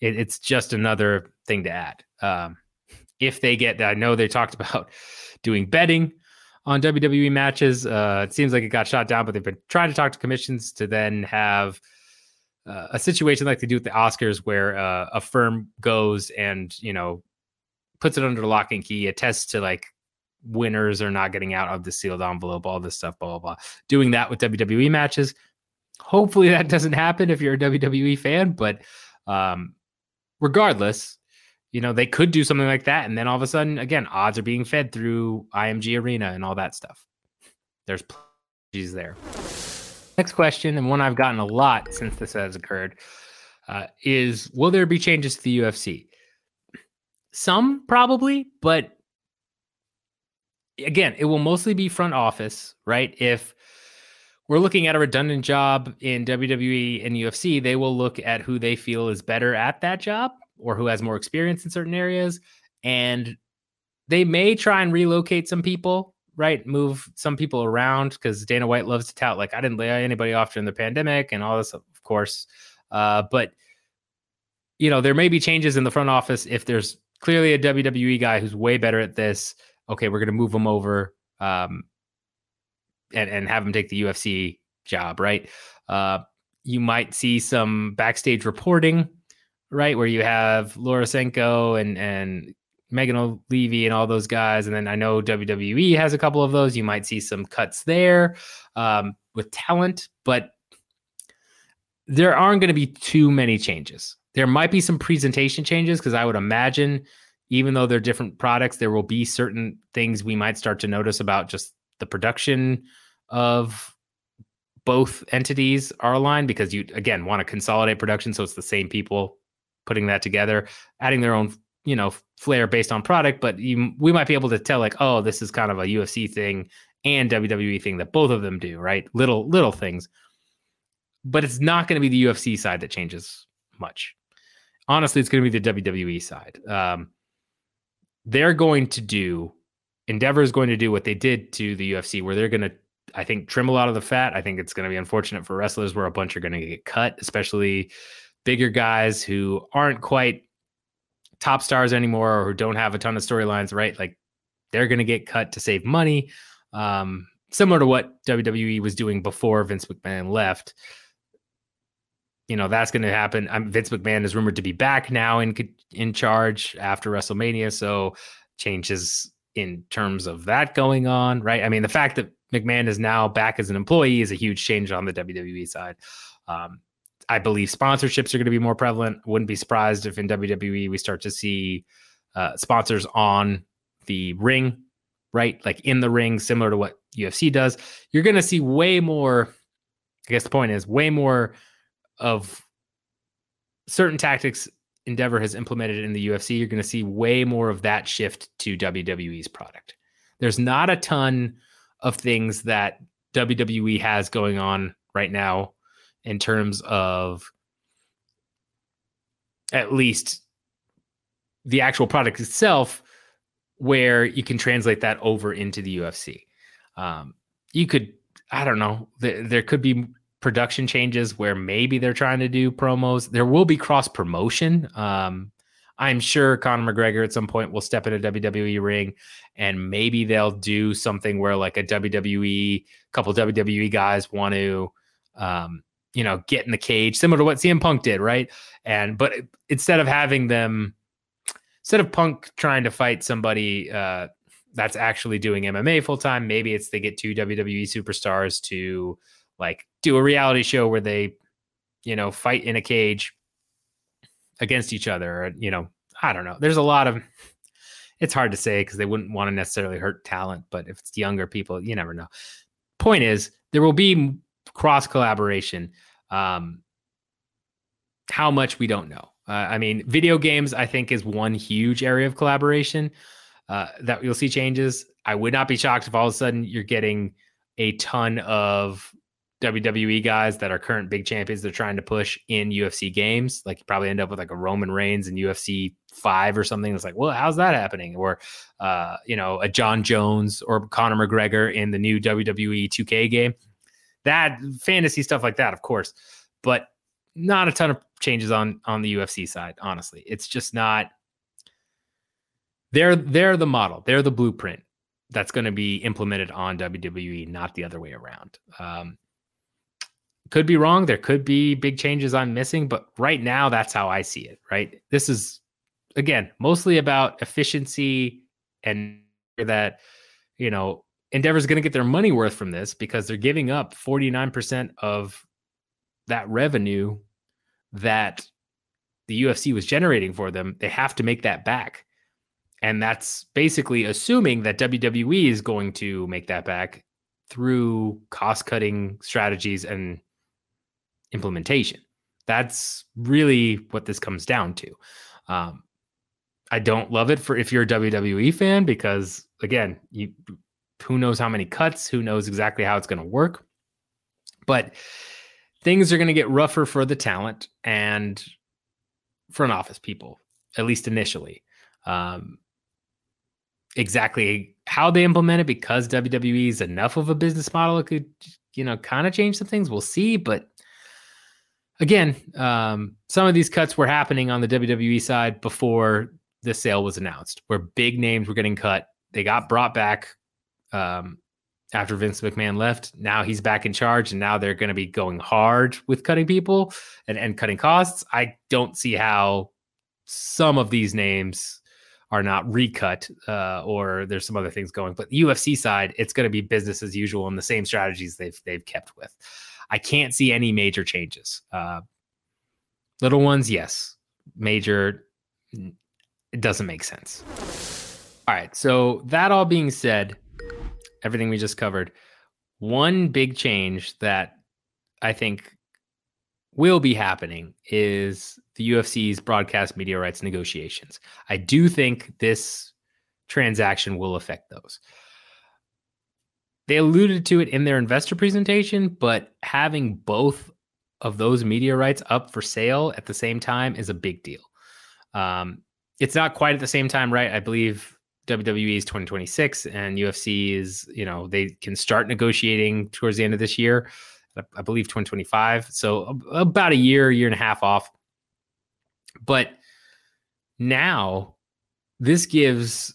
It, it's just another thing to add. Um, if they get, I know they talked about doing betting on WWE matches. Uh, it seems like it got shot down, but they've been trying to talk to commissions to then have uh, a situation like they do with the Oscars, where uh, a firm goes and you know puts it under lock and key, attests to like winners are not getting out of the sealed envelope, all this stuff, blah blah blah. Doing that with WWE matches. Hopefully that doesn't happen if you're a WWE fan, but um, regardless, you know, they could do something like that. And then all of a sudden, again, odds are being fed through IMG Arena and all that stuff. There's plenty there. Next question, and one I've gotten a lot since this has occurred, uh, is will there be changes to the UFC? Some probably, but again, it will mostly be front office, right? If we're looking at a redundant job in WWE and UFC, they will look at who they feel is better at that job or who has more experience in certain areas. And they may try and relocate some people, right? Move some people around because Dana White loves to tout, like, I didn't lay anybody off during the pandemic and all this, of course. Uh, but, you know, there may be changes in the front office if there's clearly a WWE guy who's way better at this. Okay, we're going to move him over um, and, and have him take the UFC job, right? Uh, you might see some backstage reporting right? Where you have Laura Sanko and and Megan Olivi and all those guys, and then I know WWE has a couple of those. You might see some cuts there um, with talent, but there aren't going to be too many changes. There might be some presentation changes because I would imagine, even though they're different products, there will be certain things we might start to notice about just the production of both entities are aligned because you again want to consolidate production so it's the same people putting that together, adding their own, you know, flair based on product. But you, we might be able to tell like, oh, this is kind of a UFC thing and WWE thing that both of them do, right? Little little things. But it's not going to be the UFC side that changes much. Honestly, it's going to be the WWE side. Um, they're going to do Endeavor is going to do what they did to the UFC, where they're going to, I think, trim a lot of the fat. I think it's going to be unfortunate for wrestlers where a bunch are going to get cut, especially bigger guys who aren't quite top stars anymore or who don't have a ton of storylines, right? Like they're going to get cut to save money. Um, similar to what WWE was doing before Vince McMahon left. You know, that's going to happen. I'm, Vince McMahon is rumored to be back now in in charge after WrestleMania, so changes in terms of that going on, right? I mean, the fact that McMahon is now back as an employee is a huge change on the WWE side. Um, I believe sponsorships are going to be more prevalent. Wouldn't be surprised if in WWE we start to see uh, sponsors on the ring, right? Like in the ring, similar to what UFC does. You're going to see way more. I guess the point is way more of certain tactics Endeavor has implemented in the UFC. You're going to see way more of that shift to WWE's product. There's not a ton of things that WWE has going on right now in terms of at least the actual product itself, where you can translate that over into the UFC. Um, you could, I don't know, th- there could be production changes where maybe they're trying to do promos. There will be cross promotion. Um, I'm sure Conor McGregor at some point will step in a WWE ring and maybe they'll do something where like a WWE, couple WWE guys want to um, you know, get in the cage, similar to what CM Punk did, right? And but instead of having them, instead of Punk trying to fight somebody uh, that's actually doing MMA full time, maybe it's they get two WWE superstars to like do a reality show where they, you know, fight in a cage against each other. Or, you know, I don't know. There's a lot of. It's hard to say because they wouldn't want to necessarily hurt talent, but if it's younger people, you never know. Point is, there will be cross collaboration. Um, how much we don't know. Uh, I mean, video games, I think, is one huge area of collaboration uh, that you'll see changes. I would not be shocked if all of a sudden you're getting a ton of WWE guys that are current big champions they're trying to push in UFC games. Like you probably end up with like a Roman Reigns in UFC five or something. It's like, well, how's that happening? Or uh, you know, a Jon Jones or Conor McGregor in the new WWE 2K game. That fantasy stuff like that, of course, but not a ton of changes on on the UFC side. Honestly, it's just not. They're they're the model. They're the blueprint that's going to be implemented on WWE, not the other way around. Um, could be wrong. There could be big changes I'm missing, but right now that's how I see it. Right. This is again mostly about efficiency and that you know Endeavor's going to get their money worth from this because they're giving up 49% of that revenue that the UFC was generating for them. They have to make that back. And that's basically assuming that WWE is going to make that back through cost cutting strategies and implementation. That's really what this comes down to. Um, I don't love it for if you're a WWE fan because again, you who knows how many cuts, who knows exactly how it's going to work. But things are going to get rougher for the talent and front office people, at least initially. Um, exactly how they implement it because WWE is enough of a business model, it could, you know, kind of change some things. We'll see. But again, um, some of these cuts were happening on the WWE side before the sale was announced, where big names were getting cut. They got brought back um, after Vince McMahon left. Now he's back in charge, and now they're going to be going hard with cutting people and, and cutting costs. I don't see how some of these names are not recut uh, or there's some other things going. But UFC side, it's going to be business as usual and the same strategies they've they've kept with. I can't see any major changes. Uh, little ones, yes. Major, it doesn't make sense. All right. So that all being said, everything we just covered, one big change that I think will be happening is the UFC's broadcast media rights negotiations. I do think this transaction will affect those. They alluded to it in their investor presentation, but having both of those media rights up for sale at the same time is a big deal. Um, it's not quite at the same time, right? I believe WWE is 2026 and UFC is, you know, they can start negotiating towards the end of this year. I believe 2025. So about a year, year and a half off. But now this gives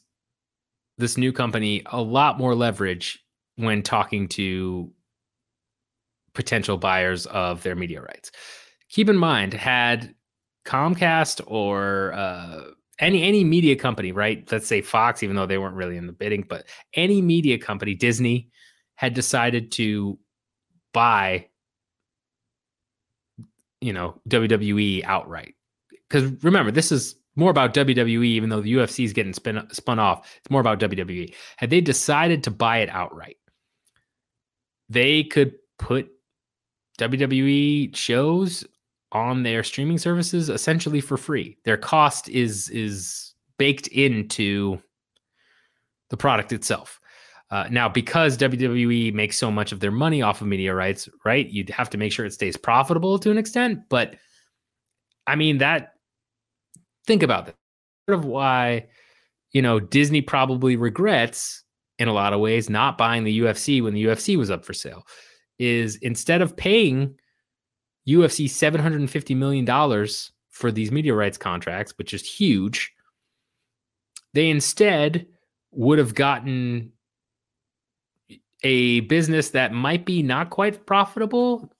this new company a lot more leverage when talking to potential buyers of their media rights. Keep in mind, had Comcast or uh, any any media company, right? Let's say Fox, even though they weren't really in the bidding, but any media company, Disney, had decided to buy, you know, WWE outright. Because remember, this is more about WWE, even though the UFC is getting spin, spun off. It's more about WWE. Had they decided to buy it outright, they could put WWE shows on their streaming services essentially for free. Their cost is is baked into the product itself. Uh, now, because WWE makes so much of their money off of media rights, right? You'd have to make sure it stays profitable to an extent. But I mean, that think about that. Part of why, you know, Disney probably regrets in a lot of ways not buying the UFC when the UFC was up for sale is instead of paying UFC $750 million for these media rights contracts, which is huge, they instead would have gotten a business that might be not quite profitable,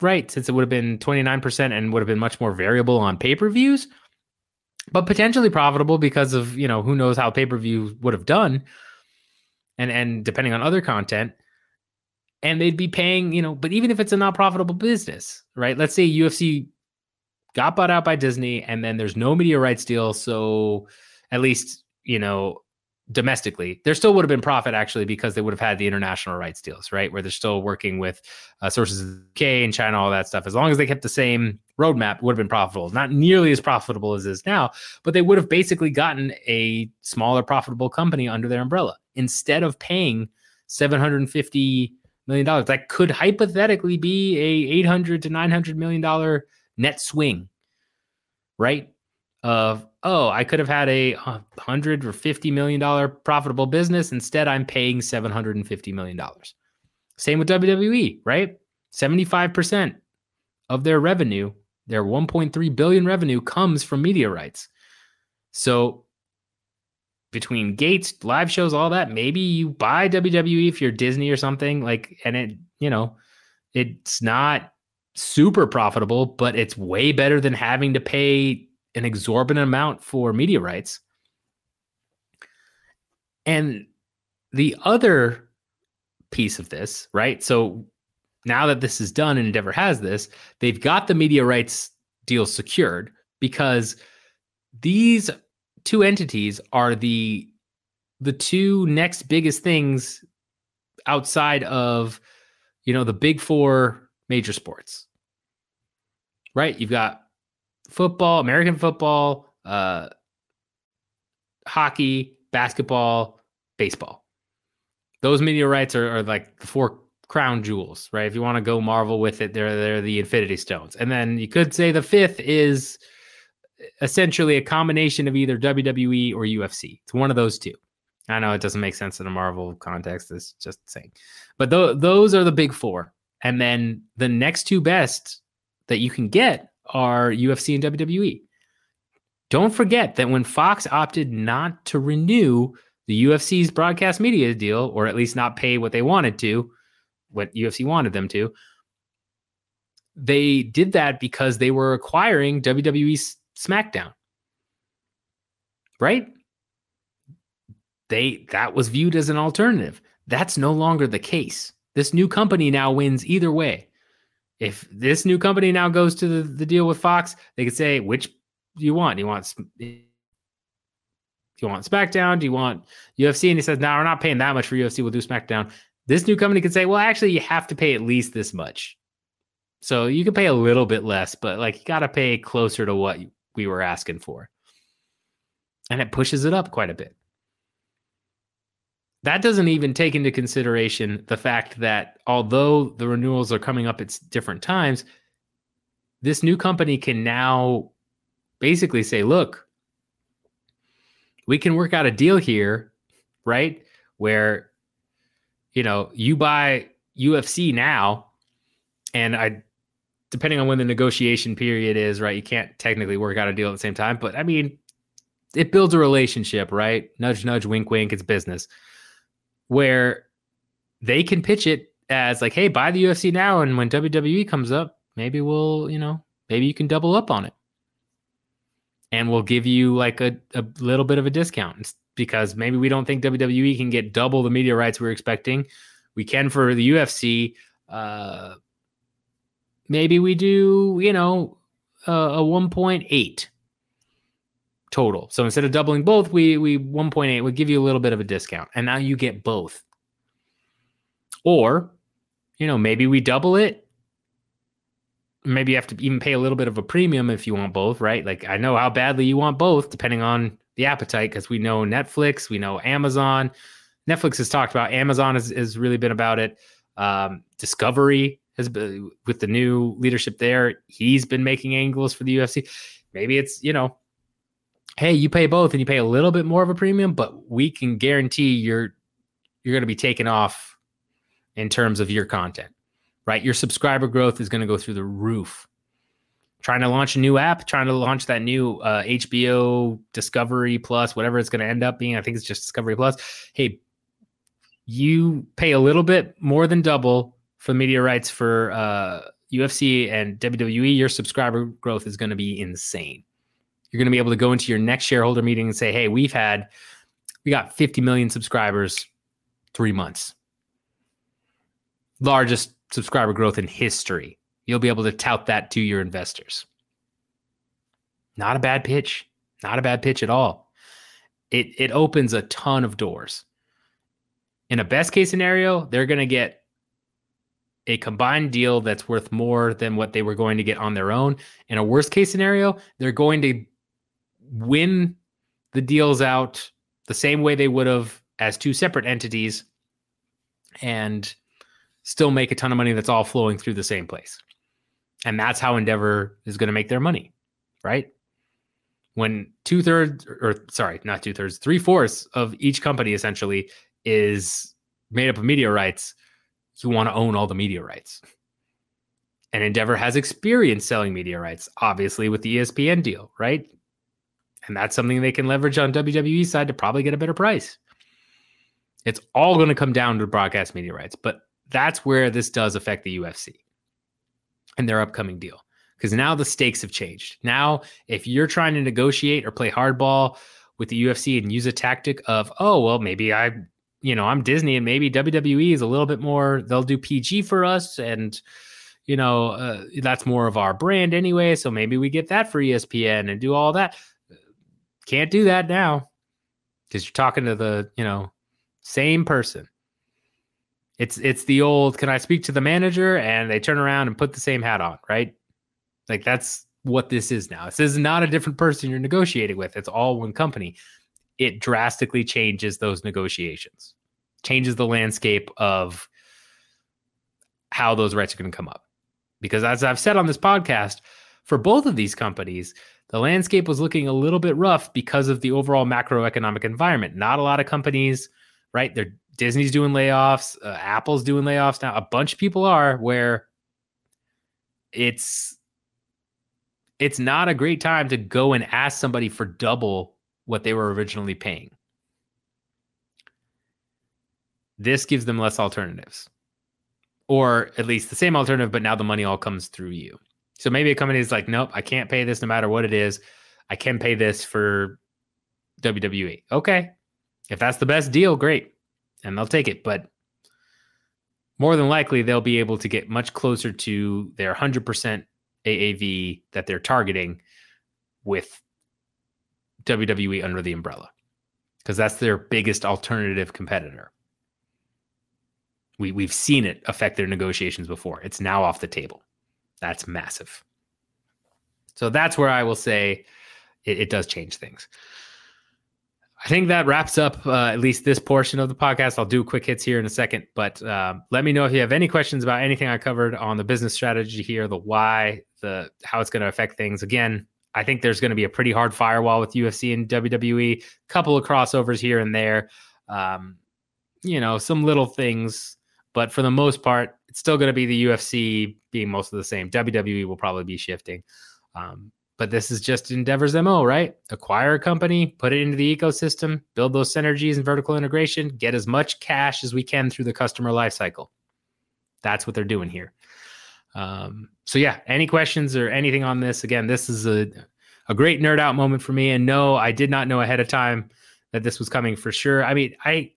right? Since it would have been 29% and would have been much more variable on pay per views, but potentially profitable because of, you know, who knows how pay per view would have done. And, and depending on other content, and they'd be paying, you know, but even if it's a not profitable business, right? Let's say UFC got bought out by Disney and then there's no media rights deal. So at least, you know, domestically, there still would have been profit actually because they would have had the international rights deals, right? Where they're still working with uh, sources of K and China, all that stuff. As long as they kept the same roadmap, would have been profitable. Not nearly as profitable as is now, but they would have basically gotten a smaller profitable company under their umbrella instead of paying 750 million dollars. That could hypothetically be a 800 to 900 million dollar net swing, right? Of oh, I could have had a hundred or fifty million dollar profitable business. Instead, I'm paying seven hundred and fifty million dollars. Same with WWE, right? Seventy five percent of their revenue, their one point three billion revenue, comes from media rights. So between gates, live shows, all that, maybe you buy WWE if you're Disney or something like, and it, you know, it's not super profitable, but it's way better than having to pay an exorbitant amount for media rights. And the other piece of this, right? So now that this is done and Endeavor has this, they've got the media rights deal secured because these two entities are the the two next biggest things outside of you know the big four major sports right you've got football, American football, uh, hockey, basketball, baseball. Those rights are, are like the four crown jewels, right? If you want to go Marvel with it, they're they're the Infinity Stones, and then you could say the fifth is essentially a combination of either WWE or UFC. It's one of those two. I know it doesn't make sense in a Marvel context. It's just saying, but th- those are the big four, and then the next two best that you can get are UFC and WWE. Don't forget that when Fox opted not to renew the UFC's broadcast media deal, or at least not pay what they wanted to, what UFC wanted them to, they did that because they were acquiring WWE SmackDown. Right? They that was viewed as an alternative. That's no longer the case. This new company now wins either way if this new company now goes to the, the deal with Fox, they could say, which do you want? Do you want do you want SmackDown? Do you want UFC? And he says, no, we're not paying that much for UFC. We'll do SmackDown. This new company could say, well, actually, you have to pay at least this much. So you can pay a little bit less, but like you got to pay closer to what we were asking for. And it pushes it up quite a bit. That doesn't even take into consideration the fact that although the renewals are coming up at different times, this new company can now basically say, look, we can work out a deal here, right? Where, you know, you buy UFC now, and I, depending on when the negotiation period is, right? You can't technically work out a deal at the same time, but I mean, it builds a relationship, right? Nudge, nudge, wink, wink. It's business where they can pitch it as like, hey, buy the UFC now, and when WWE comes up, maybe we'll, you know, maybe you can double up on it, and we'll give you like a, a little bit of a discount because maybe we don't think WWE can get double the media rights we're expecting. We can for the UFC. Uh, maybe we do, you know, a 1.8 total. So instead of doubling both, we we 1.8 would give you a little bit of a discount. And now you get both. Or, you know, maybe we double it. Maybe you have to even pay a little bit of a premium if you want both, right? Like I know how badly you want both, depending on the appetite, because we know Netflix, we know Amazon. Netflix has talked about Amazon has, has really been about it. Um, Discovery has been with the new leadership there. He's been making angles for the UFC. Maybe it's, you know, hey, you pay both and you pay a little bit more of a premium, but we can guarantee you're you're going to be taken off in terms of your content. Right? Your subscriber growth is going to go through the roof. Trying to launch a new app, trying to launch that new uh, HBO Discovery Plus, whatever it's going to end up being. I think it's just Discovery Plus. Hey, you pay a little bit more than double for media rights for uh, UFC and WWE. Your subscriber growth is going to be insane. You're going to be able to go into your next shareholder meeting and say, hey, we've had, we got 50 million subscribers three months. Largest subscriber growth in history. You'll be able to tout that to your investors. Not a bad pitch. Not a bad pitch at all. it it opens a ton of doors. In a best case scenario, they're going to get a combined deal that's worth more than what they were going to get on their own. In a worst case scenario, they're going to win the deals out the same way they would have as two separate entities and still make a ton of money that's all flowing through the same place. And that's how Endeavor is going to make their money, right? When two thirds, or sorry, not two thirds, three fourths of each company essentially is made up of media rights, you want to own all the media rights. And Endeavor has experience selling media rights, obviously, with the ESPN deal, right? And that's something they can leverage on WWE side to probably get a better price. It's all going to come down to broadcast media rights, but that's where this does affect the UFC and their upcoming deal. Because now the stakes have changed. Now, if you're trying to negotiate or play hardball with the UFC and use a tactic of, oh, well, maybe I, you know, I'm Disney and maybe WWE is a little bit more, they'll do PG for us. And, you know, uh, that's more of our brand anyway. So maybe we get that for ESPN and do all that. Can't do that now because you're talking to the, you know, same person. It's it's the old can I speak to the manager and they turn around and put the same hat on, right? Like that's what this is now. This is not a different person you're negotiating with. It's all one company. It drastically changes those negotiations. Changes the landscape of how those rights are going to come up. Because as I've said on this podcast, for both of these companies, the landscape was looking a little bit rough because of the overall macroeconomic environment. Not a lot of companies right? They're Disney's doing layoffs, uh, Apple's doing layoffs now. A bunch of people are where it's it's not a great time to go and ask somebody for double what they were originally paying. This gives them less alternatives. Or at least the same alternative, but now the money all comes through you. So maybe a company is like, nope, I can't pay this no matter what it is. I can pay this for WWE. Okay, if that's the best deal, great. And they'll take it. But more than likely, they'll be able to get much closer to their 100% AAV that they're targeting with WWE under the umbrella because that's their biggest alternative competitor. We, we've seen it affect their negotiations before. It's now off the table. That's massive. So that's where I will say it, it does change things. I think that wraps up uh, at least this portion of the podcast. I'll do quick hits here in a second, but um, let me know if you have any questions about anything I covered on the business strategy here, the why, the how it's going to affect things. Again, I think there's going to be a pretty hard firewall with UFC and WWE. A couple of crossovers here and there, um, you know, some little things, but for the most part, it's still going to be the UFC being most of the same. WWE will probably be shifting. Um, but this is just Endeavor's MO, right? Acquire a company, put it into the ecosystem, build those synergies and vertical integration, get as much cash as we can through the customer lifecycle. That's what they're doing here. Um, so yeah, any questions or anything on this? Again, this is a a great nerd out moment for me. And no, I did not know ahead of time that this was coming for sure. I mean, I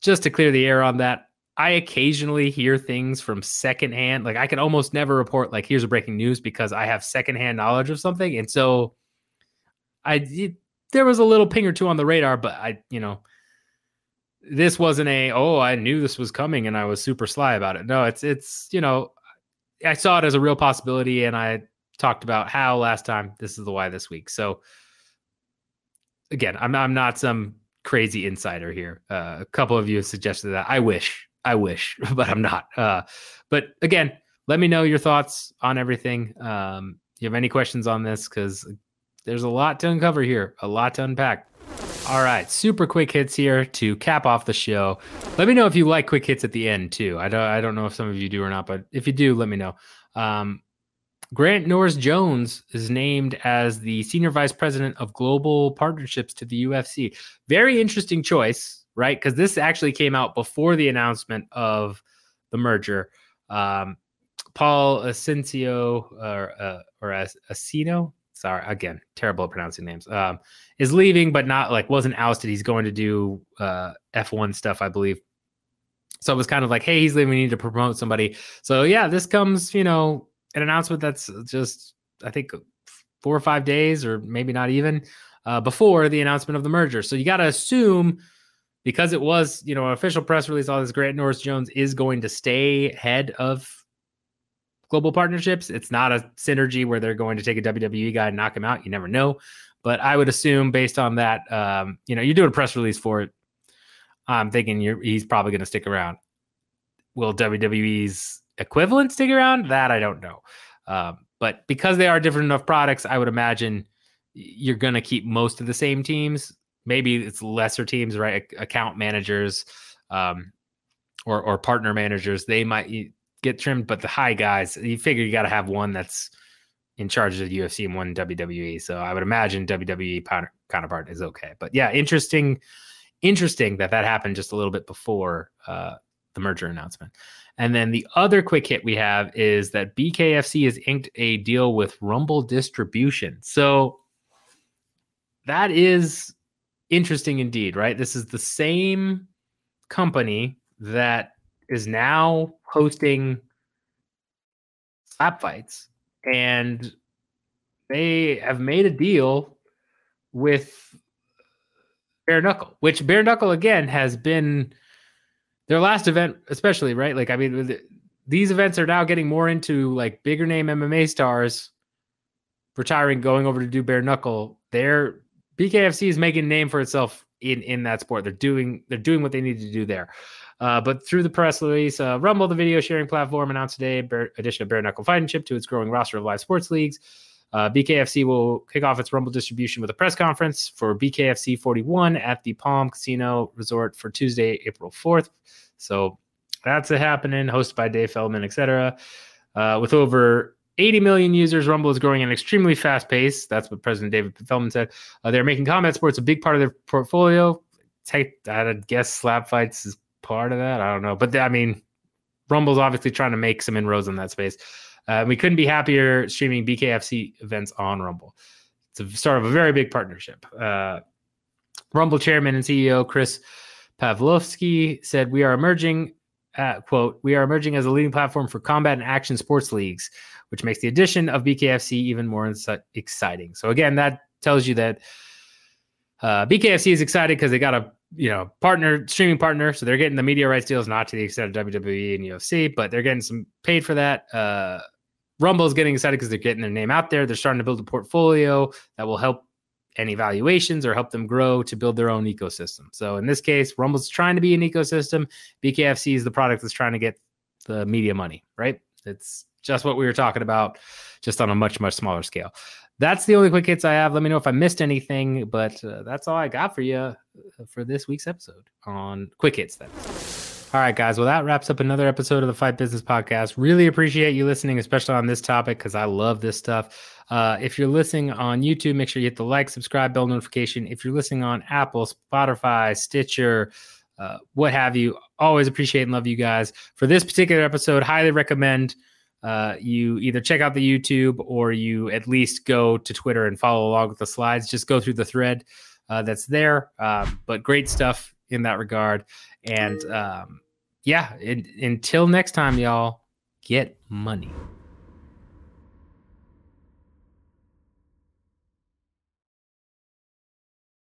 just to clear the air on that, I occasionally hear things from secondhand. Like I can almost never report like here's a breaking news because I have secondhand knowledge of something, and so I it, there was a little ping or two on the radar, but I you know this wasn't a oh I knew this was coming and I was super sly about it. No, it's it's you know I saw it as a real possibility and I talked about how last time. This is the why this week. So again, I'm I'm not some crazy insider here. Uh, a couple of you have suggested that. I wish I wish, but I'm not. Uh, but again, let me know your thoughts on everything. Um, you have any questions on this? Because there's a lot to uncover here, a lot to unpack. All right, super quick hits here to cap off the show. Let me know if you like quick hits at the end too. I don't, I don't know if some of you do or not, but if you do, let me know. Um, Grant Norris Jones is named as the senior vice president of global partnerships to the UFC. Very interesting choice right? Because this actually came out before the announcement of the merger. Um, Paul Asencio or uh, or Asino, sorry again, terrible at pronouncing names. Um, is leaving, but not like wasn't ousted. He's going to do uh, F1 stuff, I believe. So it was kind of like, hey, he's leaving. We need to promote somebody. So yeah, this comes, you know, an announcement that's just I think four or five days, or maybe not even uh, before the announcement of the merger. So you got to assume because it was, you know, official press release, all this Grant Norris Jones is going to stay head of global partnerships. It's not a synergy where they're going to take a WWE guy and knock him out. You never know. But I would assume based on that, um, you know, you're doing a press release for it. I'm thinking he's probably going to stick around. Will WWE's equivalent stick around? That I don't know. Um, but because they are different enough products, I would imagine you're going to keep most of the same teams. Maybe it's lesser teams, right? Account managers um, or or partner managers. They might get trimmed, but the high guys, you figure you got to have one that's in charge of the UFC and one WWE. So I would imagine WWE counterpart is okay. But yeah, interesting, interesting that that happened just a little bit before uh, the merger announcement. And then the other quick hit we have is that BKFC has inked a deal with Rumble Distribution. So that is interesting indeed, right? This is the same company that is now hosting slap fights and they have made a deal with bare knuckle which bare knuckle again has been their last event especially right? Like i mean these events are now getting more into like bigger name mma stars retiring going over to do bare knuckle. Their bkfc is making name for itself in in that sport. They're doing they're doing what they need to do there uh, but through the press release, uh, Rumble, the video sharing platform, announced today bear, addition of bare knuckle fighting chip to its growing roster of live sports leagues. Uh, BKFC will kick off its Rumble distribution with a press conference for BKFC 41 at the Palm Casino Resort for Tuesday, April 4th. So that's a happening, hosted by Dave Feldman, etc. Uh, with over 80 million users, Rumble is growing at an extremely fast pace. That's what President David Feldman said. Uh, they're making combat sports a big part of their portfolio. Take, I'd guess slap fights is part of that. I don't know, but I mean, Rumble's obviously trying to make some inroads in that space. Uh, we couldn't be happier streaming BKFC events on Rumble. It's a start of a very big partnership. Uh, Rumble chairman and CEO Chris Pavlovski said, "We are emerging." Uh, quote, we are emerging as a leading platform for combat and action sports leagues, which makes the addition of BKFC even more exciting. So, again, that tells you that uh, BKFC is excited because they got a you know, partner streaming partner, so they're getting the media rights deals, not to the extent of WWE and UFC, but they're getting some paid for that. Uh, Rumble is getting excited because they're getting their name out there. They're starting to build a portfolio that will help any valuations or help them grow to build their own ecosystem. So in this case, Rumble's trying to be an ecosystem. BKFC is the product that's trying to get the media money, right? It's just what we were talking about, just on a much, much smaller scale that's the only quick hits I have. Let me know if I missed anything, but uh, that's all I got for you uh, for this week's episode on quick hits. Then. All right, guys. Well, that wraps up another episode of the Fight Business Podcast. Really appreciate you listening, especially on this topic, because I love this stuff. Uh, if you're listening on YouTube, make sure you hit the like, subscribe, bell notification. If you're listening on Apple, Spotify, Stitcher, uh, what have you, always appreciate and love you guys. For this particular episode, highly recommend uh, you either check out the YouTube or you at least go to Twitter and follow along with the slides. Just go through the thread uh, that's there. Um, but great stuff in that regard. And um, yeah, until next time, y'all, get money.